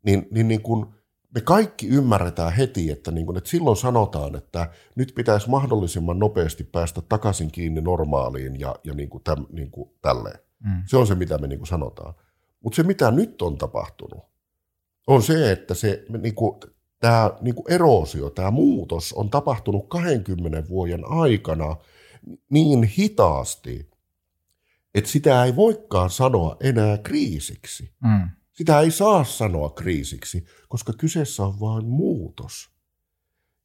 niin, niin, niin kun me kaikki ymmärretään heti, että, niin kun, että silloin sanotaan, että nyt pitäisi mahdollisimman nopeasti päästä takaisin kiinni normaaliin ja, ja niin kuin täm, niin kuin tälleen. Mm. Se on se, mitä me niin kuin sanotaan. Mutta se, mitä nyt on tapahtunut, on se, että se niin kuin, tämä niin kuin eroosio, tämä muutos on tapahtunut 20 vuoden aikana niin hitaasti, että sitä ei voikaan sanoa enää kriisiksi. Mm. Sitä ei saa sanoa kriisiksi, koska kyseessä on vain muutos.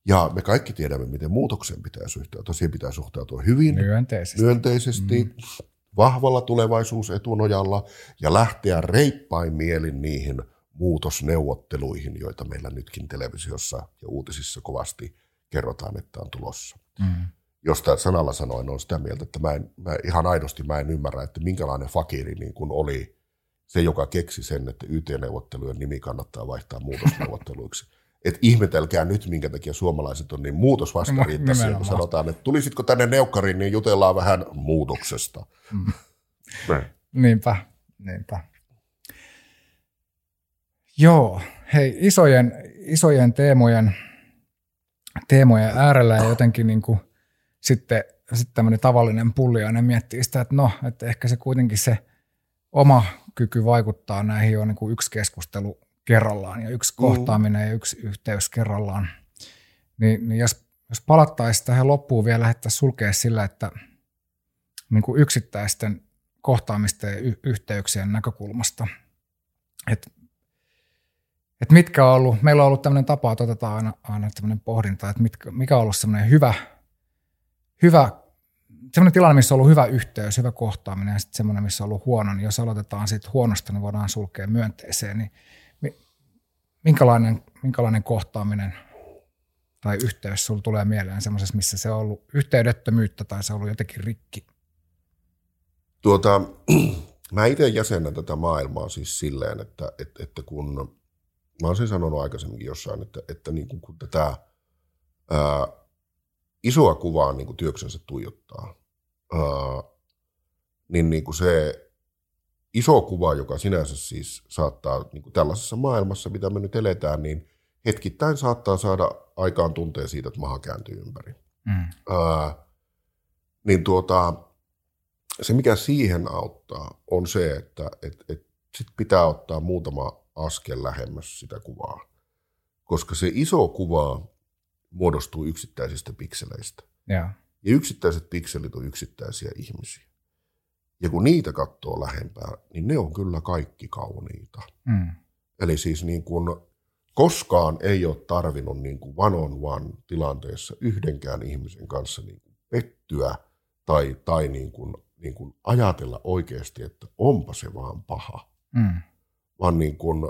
Ja me kaikki tiedämme, miten muutokseen pitää suhtautua. Siihen pitää suhtautua hyvin, Myönteisesti. myönteisesti, mm. vahvalla tulevaisuusetunojalla ja lähteä reippain mielin niihin muutosneuvotteluihin, joita meillä nytkin televisiossa ja uutisissa kovasti kerrotaan, että on tulossa. Mm. Josta sanalla sanoen on sitä mieltä, että mä, en, mä ihan aidosti mä en ymmärrä, että minkälainen fakiri niin kuin oli se, joka keksi sen, että YT-neuvottelujen nimi kannattaa vaihtaa muutosneuvotteluiksi. Et ihmetelkää nyt, minkä takia suomalaiset on niin muutosvastarintaisia, kun sanotaan, että tulisitko tänne neukkariin, niin jutellaan vähän muutoksesta. Mm. Näin. Niinpä, niinpä. Joo, hei, isojen, isojen teemojen, teemojen äärellä ja jotenkin niin kuin sitten, sitten tämmöinen tavallinen pulliainen miettii sitä, että no, että ehkä se kuitenkin se oma kyky vaikuttaa näihin on niin kuin yksi keskustelu kerrallaan ja yksi kohtaaminen ja yksi yhteys kerrallaan. Niin, niin jos, jos palattaisiin tähän loppuun vielä, lähdettäisiin sulkea sillä, että niin kuin yksittäisten kohtaamisten ja y- yhteyksien näkökulmasta. Et, et mitkä on ollut, meillä on ollut tämmöinen tapa, että otetaan aina, aina tämmöinen pohdinta, että mitkä, mikä on ollut semmoinen hyvä, hyvä semmoinen tilanne, missä on ollut hyvä yhteys, hyvä kohtaaminen ja sitten semmoinen, missä on ollut huono, niin jos aloitetaan siitä huonosta, niin voidaan sulkea myönteiseen, niin mi- minkälainen, minkälainen kohtaaminen tai yhteys sulla tulee mieleen semmoisessa, missä se on ollut yhteydettömyyttä tai se on ollut jotenkin rikki? Tuota, mä itse jäsennän tätä maailmaa siis silleen, että, että, että kun, mä oon sen sanonut aikaisemminkin jossain, että, että niin kuin, kun tätä ää, isoa kuvaa niin kuin työksensä tuijottaa, ää, niin, niin kuin se iso kuva, joka sinänsä siis saattaa niin kuin tällaisessa maailmassa, mitä me nyt eletään, niin hetkittäin saattaa saada aikaan tunteen siitä, että maha kääntyy ympäri. Mm. Ää, niin tuota, se, mikä siihen auttaa, on se, että et, et sit pitää ottaa muutama askel lähemmäs sitä kuvaa. Koska se iso kuva muodostuu yksittäisistä pikseleistä. Joo. Ja yksittäiset pikselit on yksittäisiä ihmisiä. Ja kun niitä katsoo lähempää, niin ne on kyllä kaikki kauniita. Mm. Eli siis niin kuin koskaan ei ole tarvinnut niin kuin one on one tilanteessa yhdenkään ihmisen kanssa niin kuin pettyä tai, tai niin kuin, niin kuin ajatella oikeasti, että onpa se vaan paha. Mm. Vaan niin kuin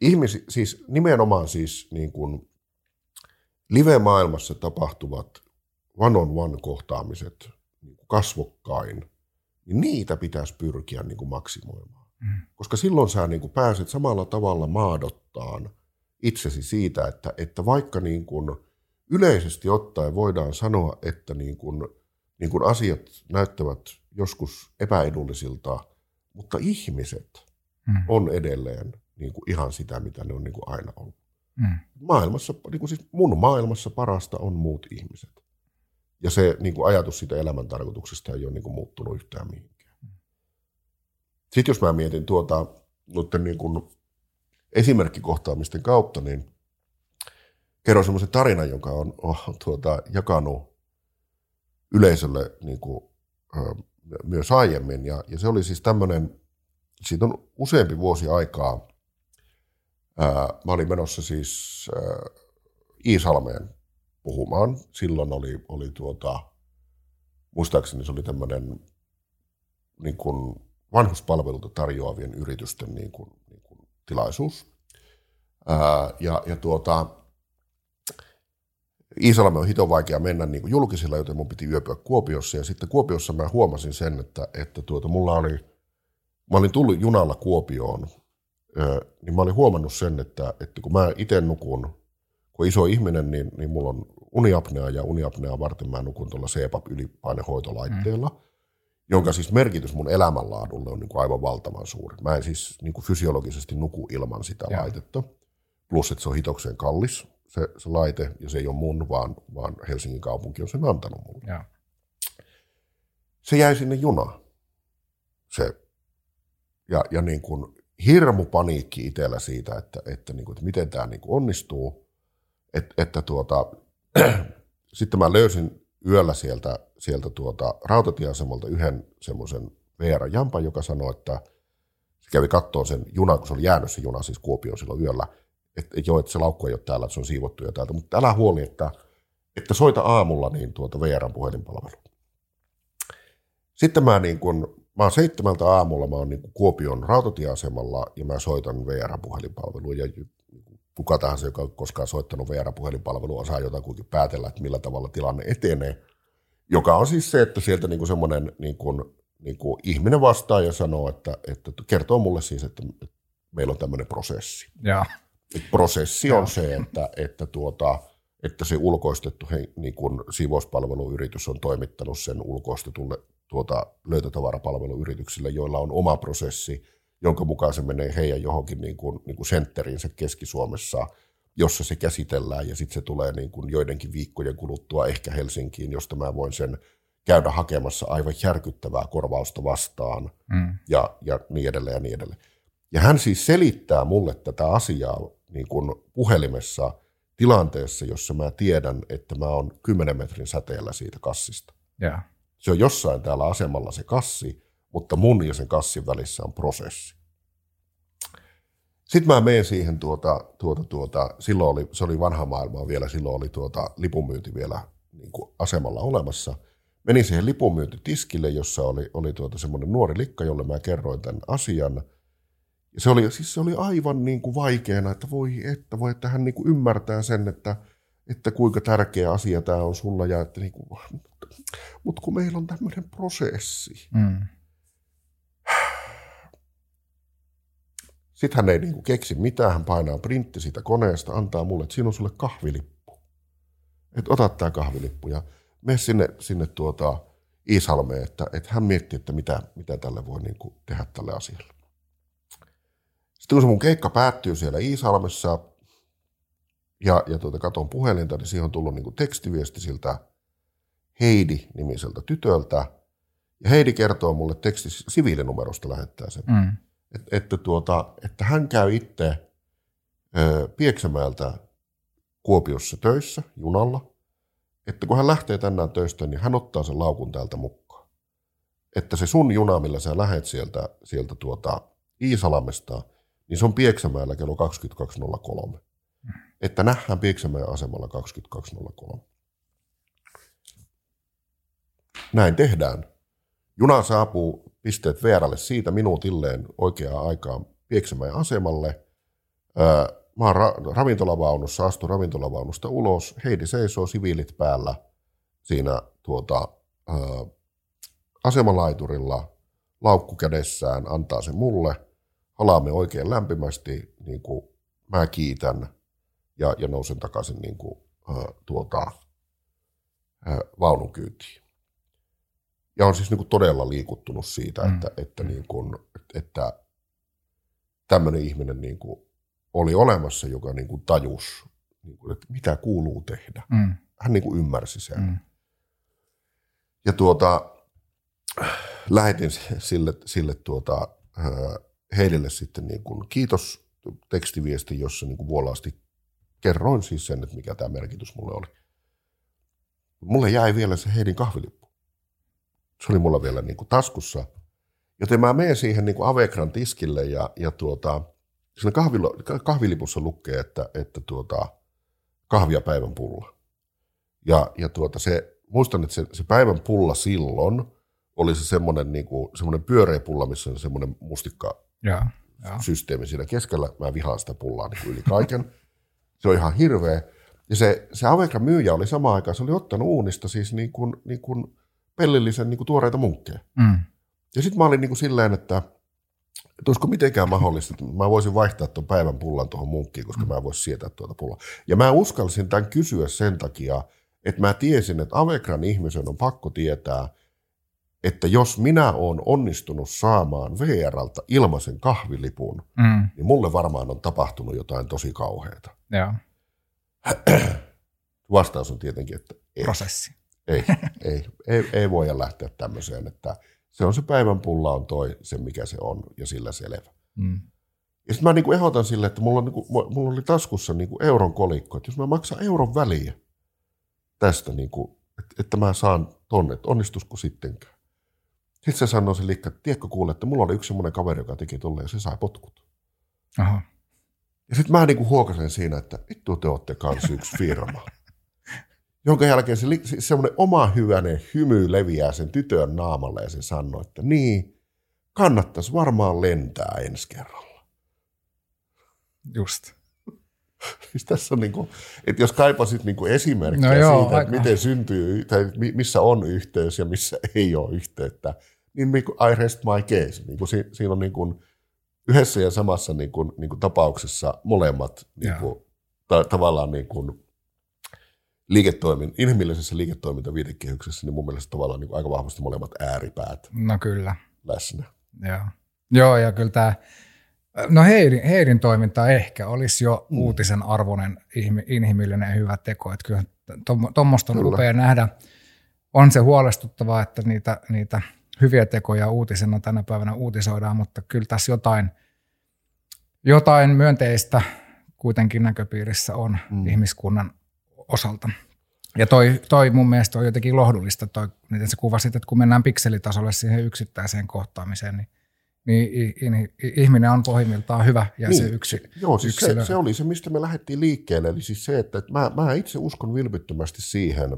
ihmisi, siis nimenomaan siis niin kuin live-maailmassa tapahtuvat one on one kohtaamiset niin kuin kasvokkain, niin niitä pitäisi pyrkiä niin kuin maksimoimaan. Mm. Koska silloin sä niin kuin pääset samalla tavalla maadottaan itsesi siitä, että, että vaikka niin kuin yleisesti ottaen voidaan sanoa, että niin kuin, niin kuin asiat näyttävät joskus epäedullisilta, mutta ihmiset Mm. on edelleen niin kuin ihan sitä, mitä ne on niin kuin aina ollut. Mm. Maailmassa, niin kuin siis mun maailmassa parasta on muut ihmiset. Ja se niin kuin ajatus siitä elämän tarkoituksesta ei ole niin kuin muuttunut yhtään mihinkään. Sitten jos mä mietin tuota noiden niin kuin esimerkkikohtaamisten kautta, niin kerron semmoisen tarinan, jonka on, on tuota, jakanut yleisölle niin kuin, ö, myös aiemmin. Ja, ja se oli siis tämmöinen, siitä on useampi vuosi aikaa. Mä olin menossa siis Iisalmeen puhumaan. Silloin oli, oli tuota, muistaakseni se oli tämmöinen niin kuin vanhuspalveluita tarjoavien yritysten niin kuin, niin kuin tilaisuus. Ja, ja tuota, Iisalme on hito vaikea mennä niin kuin julkisilla, joten mun piti yöpyä Kuopiossa. Ja sitten Kuopiossa mä huomasin sen, että, että tuota, mulla oli, mä olin tullut junalla Kuopioon, niin mä olin huomannut sen, että, että kun mä itse nukun, kun iso ihminen, niin, niin mulla on uniapnea ja uniapnea varten mä nukun tuolla CPAP-ylipainehoitolaitteella, mm. jonka siis merkitys mun elämänlaadulle on niin kuin aivan valtavan suuri. Mä en siis niin kuin fysiologisesti nuku ilman sitä Joo. laitetta, plus että se on hitokseen kallis se, se laite, ja se ei ole mun, vaan, vaan Helsingin kaupunki on sen antanut mulle. Joo. Se jäi sinne junaan. Se, ja, ja niin kuin hirmu paniikki itsellä siitä, että, että, niin kuin, että miten tämä niin kuin onnistuu. Et, että tuota, sitten mä löysin yöllä sieltä, sieltä tuota rautatieasemalta yhden semmoisen Veera Jampan, joka sanoi, että se kävi kattoon sen junan, kun se oli jäänyt se juna siis Kuopioon silloin yöllä, että et joo, että se laukku ei ole täällä, että se on siivottu jo täältä, mutta älä huoli, että, että soita aamulla niin tuota VRn puhelinpalvelu. Sitten mä niin kun, mä oon seitsemältä aamulla, mä oon niin Kuopion rautatieasemalla ja mä soitan VRn puhelinpalveluun ja kuka tahansa, joka on koskaan soittanut VR-puhelinpalvelua, saa jotakuinkin päätellä, että millä tavalla tilanne etenee. Joka on siis se, että sieltä niin semmoinen niin kuin, niin kuin ihminen vastaa ja sanoo, että, että kertoo mulle siis, että, että meillä on tämmöinen prosessi. Ja. Et prosessi on ja. se, että, että, tuota, että se ulkoistettu he, niin kuin siivouspalveluyritys on toimittanut sen ulkoistetulle tuota, löytötavarapalveluyrityksille, joilla on oma prosessi – jonka mukaan se menee heidän johonkin niin kuin, niin kuin sentteriinsä Keski-Suomessa, jossa se käsitellään ja sitten se tulee niin kuin joidenkin viikkojen kuluttua ehkä Helsinkiin, josta mä voin sen käydä hakemassa aivan järkyttävää korvausta vastaan mm. ja, ja niin edelleen ja niin edelleen. Ja hän siis selittää mulle tätä asiaa niin kuin puhelimessa tilanteessa, jossa mä tiedän, että mä oon 10 metrin säteellä siitä kassista. Yeah. Se on jossain täällä asemalla se kassi, mutta mun ja sen kassin välissä on prosessi. Sitten mä menen siihen, tuota, tuota, tuota, silloin oli, se oli vanha maailmaa vielä, silloin oli tuota, lipunmyynti vielä niin kuin asemalla olemassa. Menin siihen lipunmyyntitiskille, jossa oli, oli tuota semmoinen nuori likka, jolle mä kerroin tämän asian. Ja se oli, siis se oli aivan niin kuin vaikeana, että voi, että voi, että hän niin kuin ymmärtää sen, että, että kuinka tärkeä asia tämä on sulla, ja että niin kuin, mutta kun meillä on tämmöinen prosessi. Mm. Sitten hän ei niin kuin keksi mitään, hän painaa printti siitä koneesta, antaa mulle, että siinä on sulle kahvilippu. Että ota tämä kahvilippu ja mene sinne, sinne tuota Iisalmeen, että, että hän miettii, että mitä, mitä tälle voi niin kuin tehdä tälle asialle. Sitten kun se mun keikka päättyy siellä Iisalmessa ja, ja tuota, katon puhelinta, niin siihen on tullut niin kuin tekstiviesti siltä Heidi-nimiseltä tytöltä. Ja Heidi kertoo mulle teksti siviilinumerosta lähettää sen. Mm että, että, tuota, että hän käy itse Pieksämäeltä Kuopiossa töissä junalla, että kun hän lähtee tänään töistä, niin hän ottaa sen laukun täältä mukaan. Että se sun juna, millä sä lähet sieltä, sieltä tuota Iisalamesta, niin se on Pieksämäellä kello 22.03. Että nähdään Pieksämäen asemalla 22.03. Näin tehdään. Juna saapuu pisteet VRlle siitä minuutilleen oikeaan aikaan Pieksämäen asemalle. Mä oon ra- ravintolavaunussa, astun ravintolavaunusta ulos. Heidi seisoo siviilit päällä siinä tuota, ää, asemalaiturilla, laukku kädessään, antaa se mulle. Halaamme oikein lämpimästi, niin kuin mä kiitän ja, ja nousen takaisin niin kuin, ää, tuota, ää, vaunun kyytiin. Ja on siis niin kuin todella liikuttunut siitä, mm. että, että, niin kuin, että tämmöinen ihminen niin kuin oli olemassa, joka niin kuin tajus, niin kuin, että mitä kuuluu tehdä. Mm. Hän niin kuin ymmärsi sen. Mm. Ja tuota, lähetin sille, sille tuota, Heidille sitten niin kuin kiitos tekstiviesti, jossa niin kuin vuolaasti kerroin siis sen, että mikä tämä merkitys mulle oli. Mulle jäi vielä se Heidin kahvilippu. Se oli mulla vielä niin kuin taskussa. Joten mä menen siihen niin kuin Avekran tiskille ja, ja tuota, siinä kahvilo, kahvilipussa lukee, että, että tuota, kahvia päivän pulla. Ja, ja tuota, se, muistan, että se, se päivän pulla silloin oli se semmoinen, niin kuin, semmoinen pyöreä pulla, missä on semmoinen mustikka ja, ja. systeemi siinä keskellä. Mä vihaan sitä pullaa niin kuin yli kaiken. Se on ihan hirveä. Ja se, se Avekran myyjä oli samaan aikaan, se oli ottanut uunista siis niin kuin, niin kuin pellillisen niin kuin tuoreita munkkeja. Mm. Ja sitten mä olin niin kuin silleen, että, että olisiko mitenkään mahdollista, että mä voisin vaihtaa tuon päivän pullan tuohon munkkiin, koska mm. mä voisin sietää tuota pullaa. Ja mä uskalsin tämän kysyä sen takia, että mä tiesin, että Avekran ihmisen on pakko tietää, että jos minä olen onnistunut saamaan VRalta ilmaisen kahvilipun, mm. niin mulle varmaan on tapahtunut jotain tosi kauheata. Joo. Vastaus on tietenkin, että ei. Prosessi. Ei, ei, ei, ei voida lähteä tämmöiseen, että se on se päivän pulla on toi, se mikä se on, ja sillä selvä. Mm. Ja sitten mä niinku ehdotan sille, että mulla, on niinku, mulla oli taskussa niinku euron kolikko, että jos mä maksan euron väliä tästä, niinku, että, että mä saan tonne, että onnistusko sittenkään. Sitten se sanoi se liikka, että tiedätkö kuule, että mulla oli yksi semmoinen kaveri, joka teki tolle ja se sai potkut. Aha. Ja sitten mä niinku huokasin siinä, että vittu te olette kanssa yksi firma. Jonka jälkeen se, se semmoinen oma hyvänen hymy leviää sen tytön naamalle ja se sanoi, että niin, kannattaisi varmaan lentää ensi kerralla. Just. Siis tässä on niin kuin, että jos kaipasit niin kuin esimerkkejä no joo, siitä, aika. että miten syntyy, tai missä on yhteys ja missä ei ole yhteyttä, niin I rest my case. Niin kuin siinä on niin kuin yhdessä ja samassa niin kuin, niin kuin tapauksessa molemmat niin kuin, ta- tavallaan niin kuin liiketoimin, inhimillisessä liiketoimintaviitekehyksessä, niin mun mielestä tavallaan niin aika vahvasti molemmat ääripäät no kyllä. läsnä. Joo. Joo, ja kyllä tämä No Heidin, Heidin toiminta ehkä olisi jo mm. uutisen arvoinen inhimillinen hyvä teko. Että kyllä tuommoista on upea nähdä. On se huolestuttavaa, että niitä, niitä hyviä tekoja uutisena tänä päivänä uutisoidaan, mutta kyllä tässä jotain, jotain myönteistä kuitenkin näköpiirissä on mm. ihmiskunnan osalta. Ja toi, toi mun mielestä on jotenkin lohdullista, toi, miten sä kuvasit, että kun mennään pikselitasolle siihen yksittäiseen kohtaamiseen, niin niin ihminen on pohjimmiltaan hyvä ja niin. se yksi Joo, siis se, se oli se, mistä me lähdettiin liikkeelle. Eli siis se, että, että mä, mä itse uskon vilpittömästi siihen,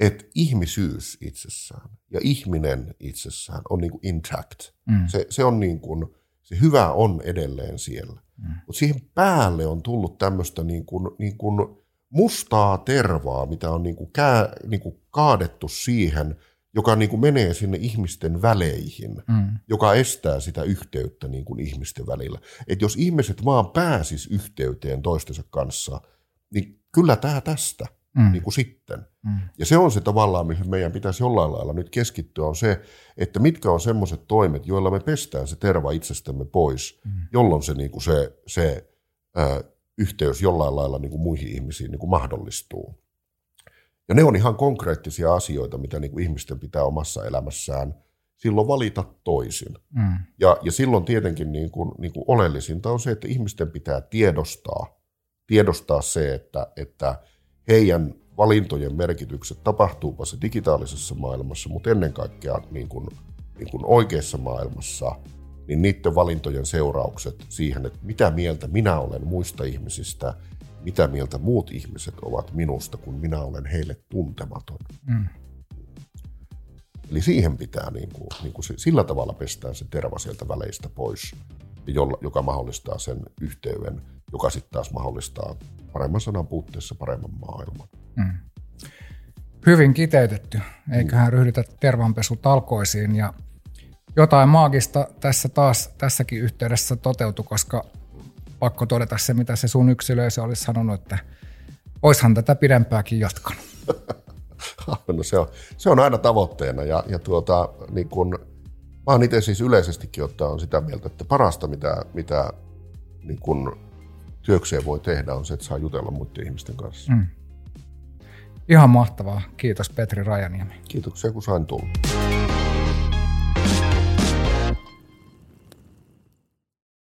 että ihmisyys itsessään ja ihminen itsessään on niin kuin intact. Mm. Se, se on niin kuin, se hyvä on edelleen siellä. Mm. Mutta siihen päälle on tullut tämmöistä niin kuin, niin kuin mustaa tervaa, mitä on niin kuin kää, niin kuin kaadettu siihen – joka niin kuin menee sinne ihmisten väleihin, mm. joka estää sitä yhteyttä niin kuin ihmisten välillä. Et jos ihmiset vaan pääsis yhteyteen toistensa kanssa, niin kyllä tämä tästä mm. niin kuin sitten. Mm. Ja se on se tavallaan, mihin meidän pitäisi jollain lailla nyt keskittyä, on se, että mitkä on semmoiset toimet, joilla me pestään se terva itsestämme pois, mm. jolloin se, niin kuin se, se ö, yhteys jollain lailla niin kuin muihin ihmisiin niin kuin mahdollistuu. Ja ne on ihan konkreettisia asioita, mitä niin kuin ihmisten pitää omassa elämässään silloin valita toisin. Mm. Ja, ja silloin tietenkin niin kuin, niin kuin oleellisinta on se, että ihmisten pitää tiedostaa, tiedostaa se, että, että heidän valintojen merkitykset, tapahtuupa se digitaalisessa maailmassa, mutta ennen kaikkea niin kuin, niin kuin oikeassa maailmassa, niin niiden valintojen seuraukset siihen, että mitä mieltä minä olen muista ihmisistä – mitä mieltä muut ihmiset ovat minusta, kun minä olen heille tuntematon. Mm. Eli siihen pitää niin kuin, niin kuin sillä tavalla pestään se terva sieltä väleistä pois, jolla, joka mahdollistaa sen yhteyden, joka sitten taas mahdollistaa paremman sanan puutteessa paremman maailman. Mm. Hyvin kiteytetty. Eiköhän mm. ryhdytä tervanpesutalkoisiin ja jotain maagista tässä taas tässäkin yhteydessä toteutui, koska pakko todeta se, mitä se sun yksilö se olisi sanonut, että oishan tätä pidempääkin jatkanut. no se, on, se on aina tavoitteena ja, ja tuota, niin kun, mä oon itse siis yleisestikin ottaa on sitä mieltä, että parasta mitä, mitä niin kun työkseen voi tehdä on se, että saa jutella muiden ihmisten kanssa. Mm. Ihan mahtavaa. Kiitos Petri Rajaniemi. Kiitoksia kun sain tulla.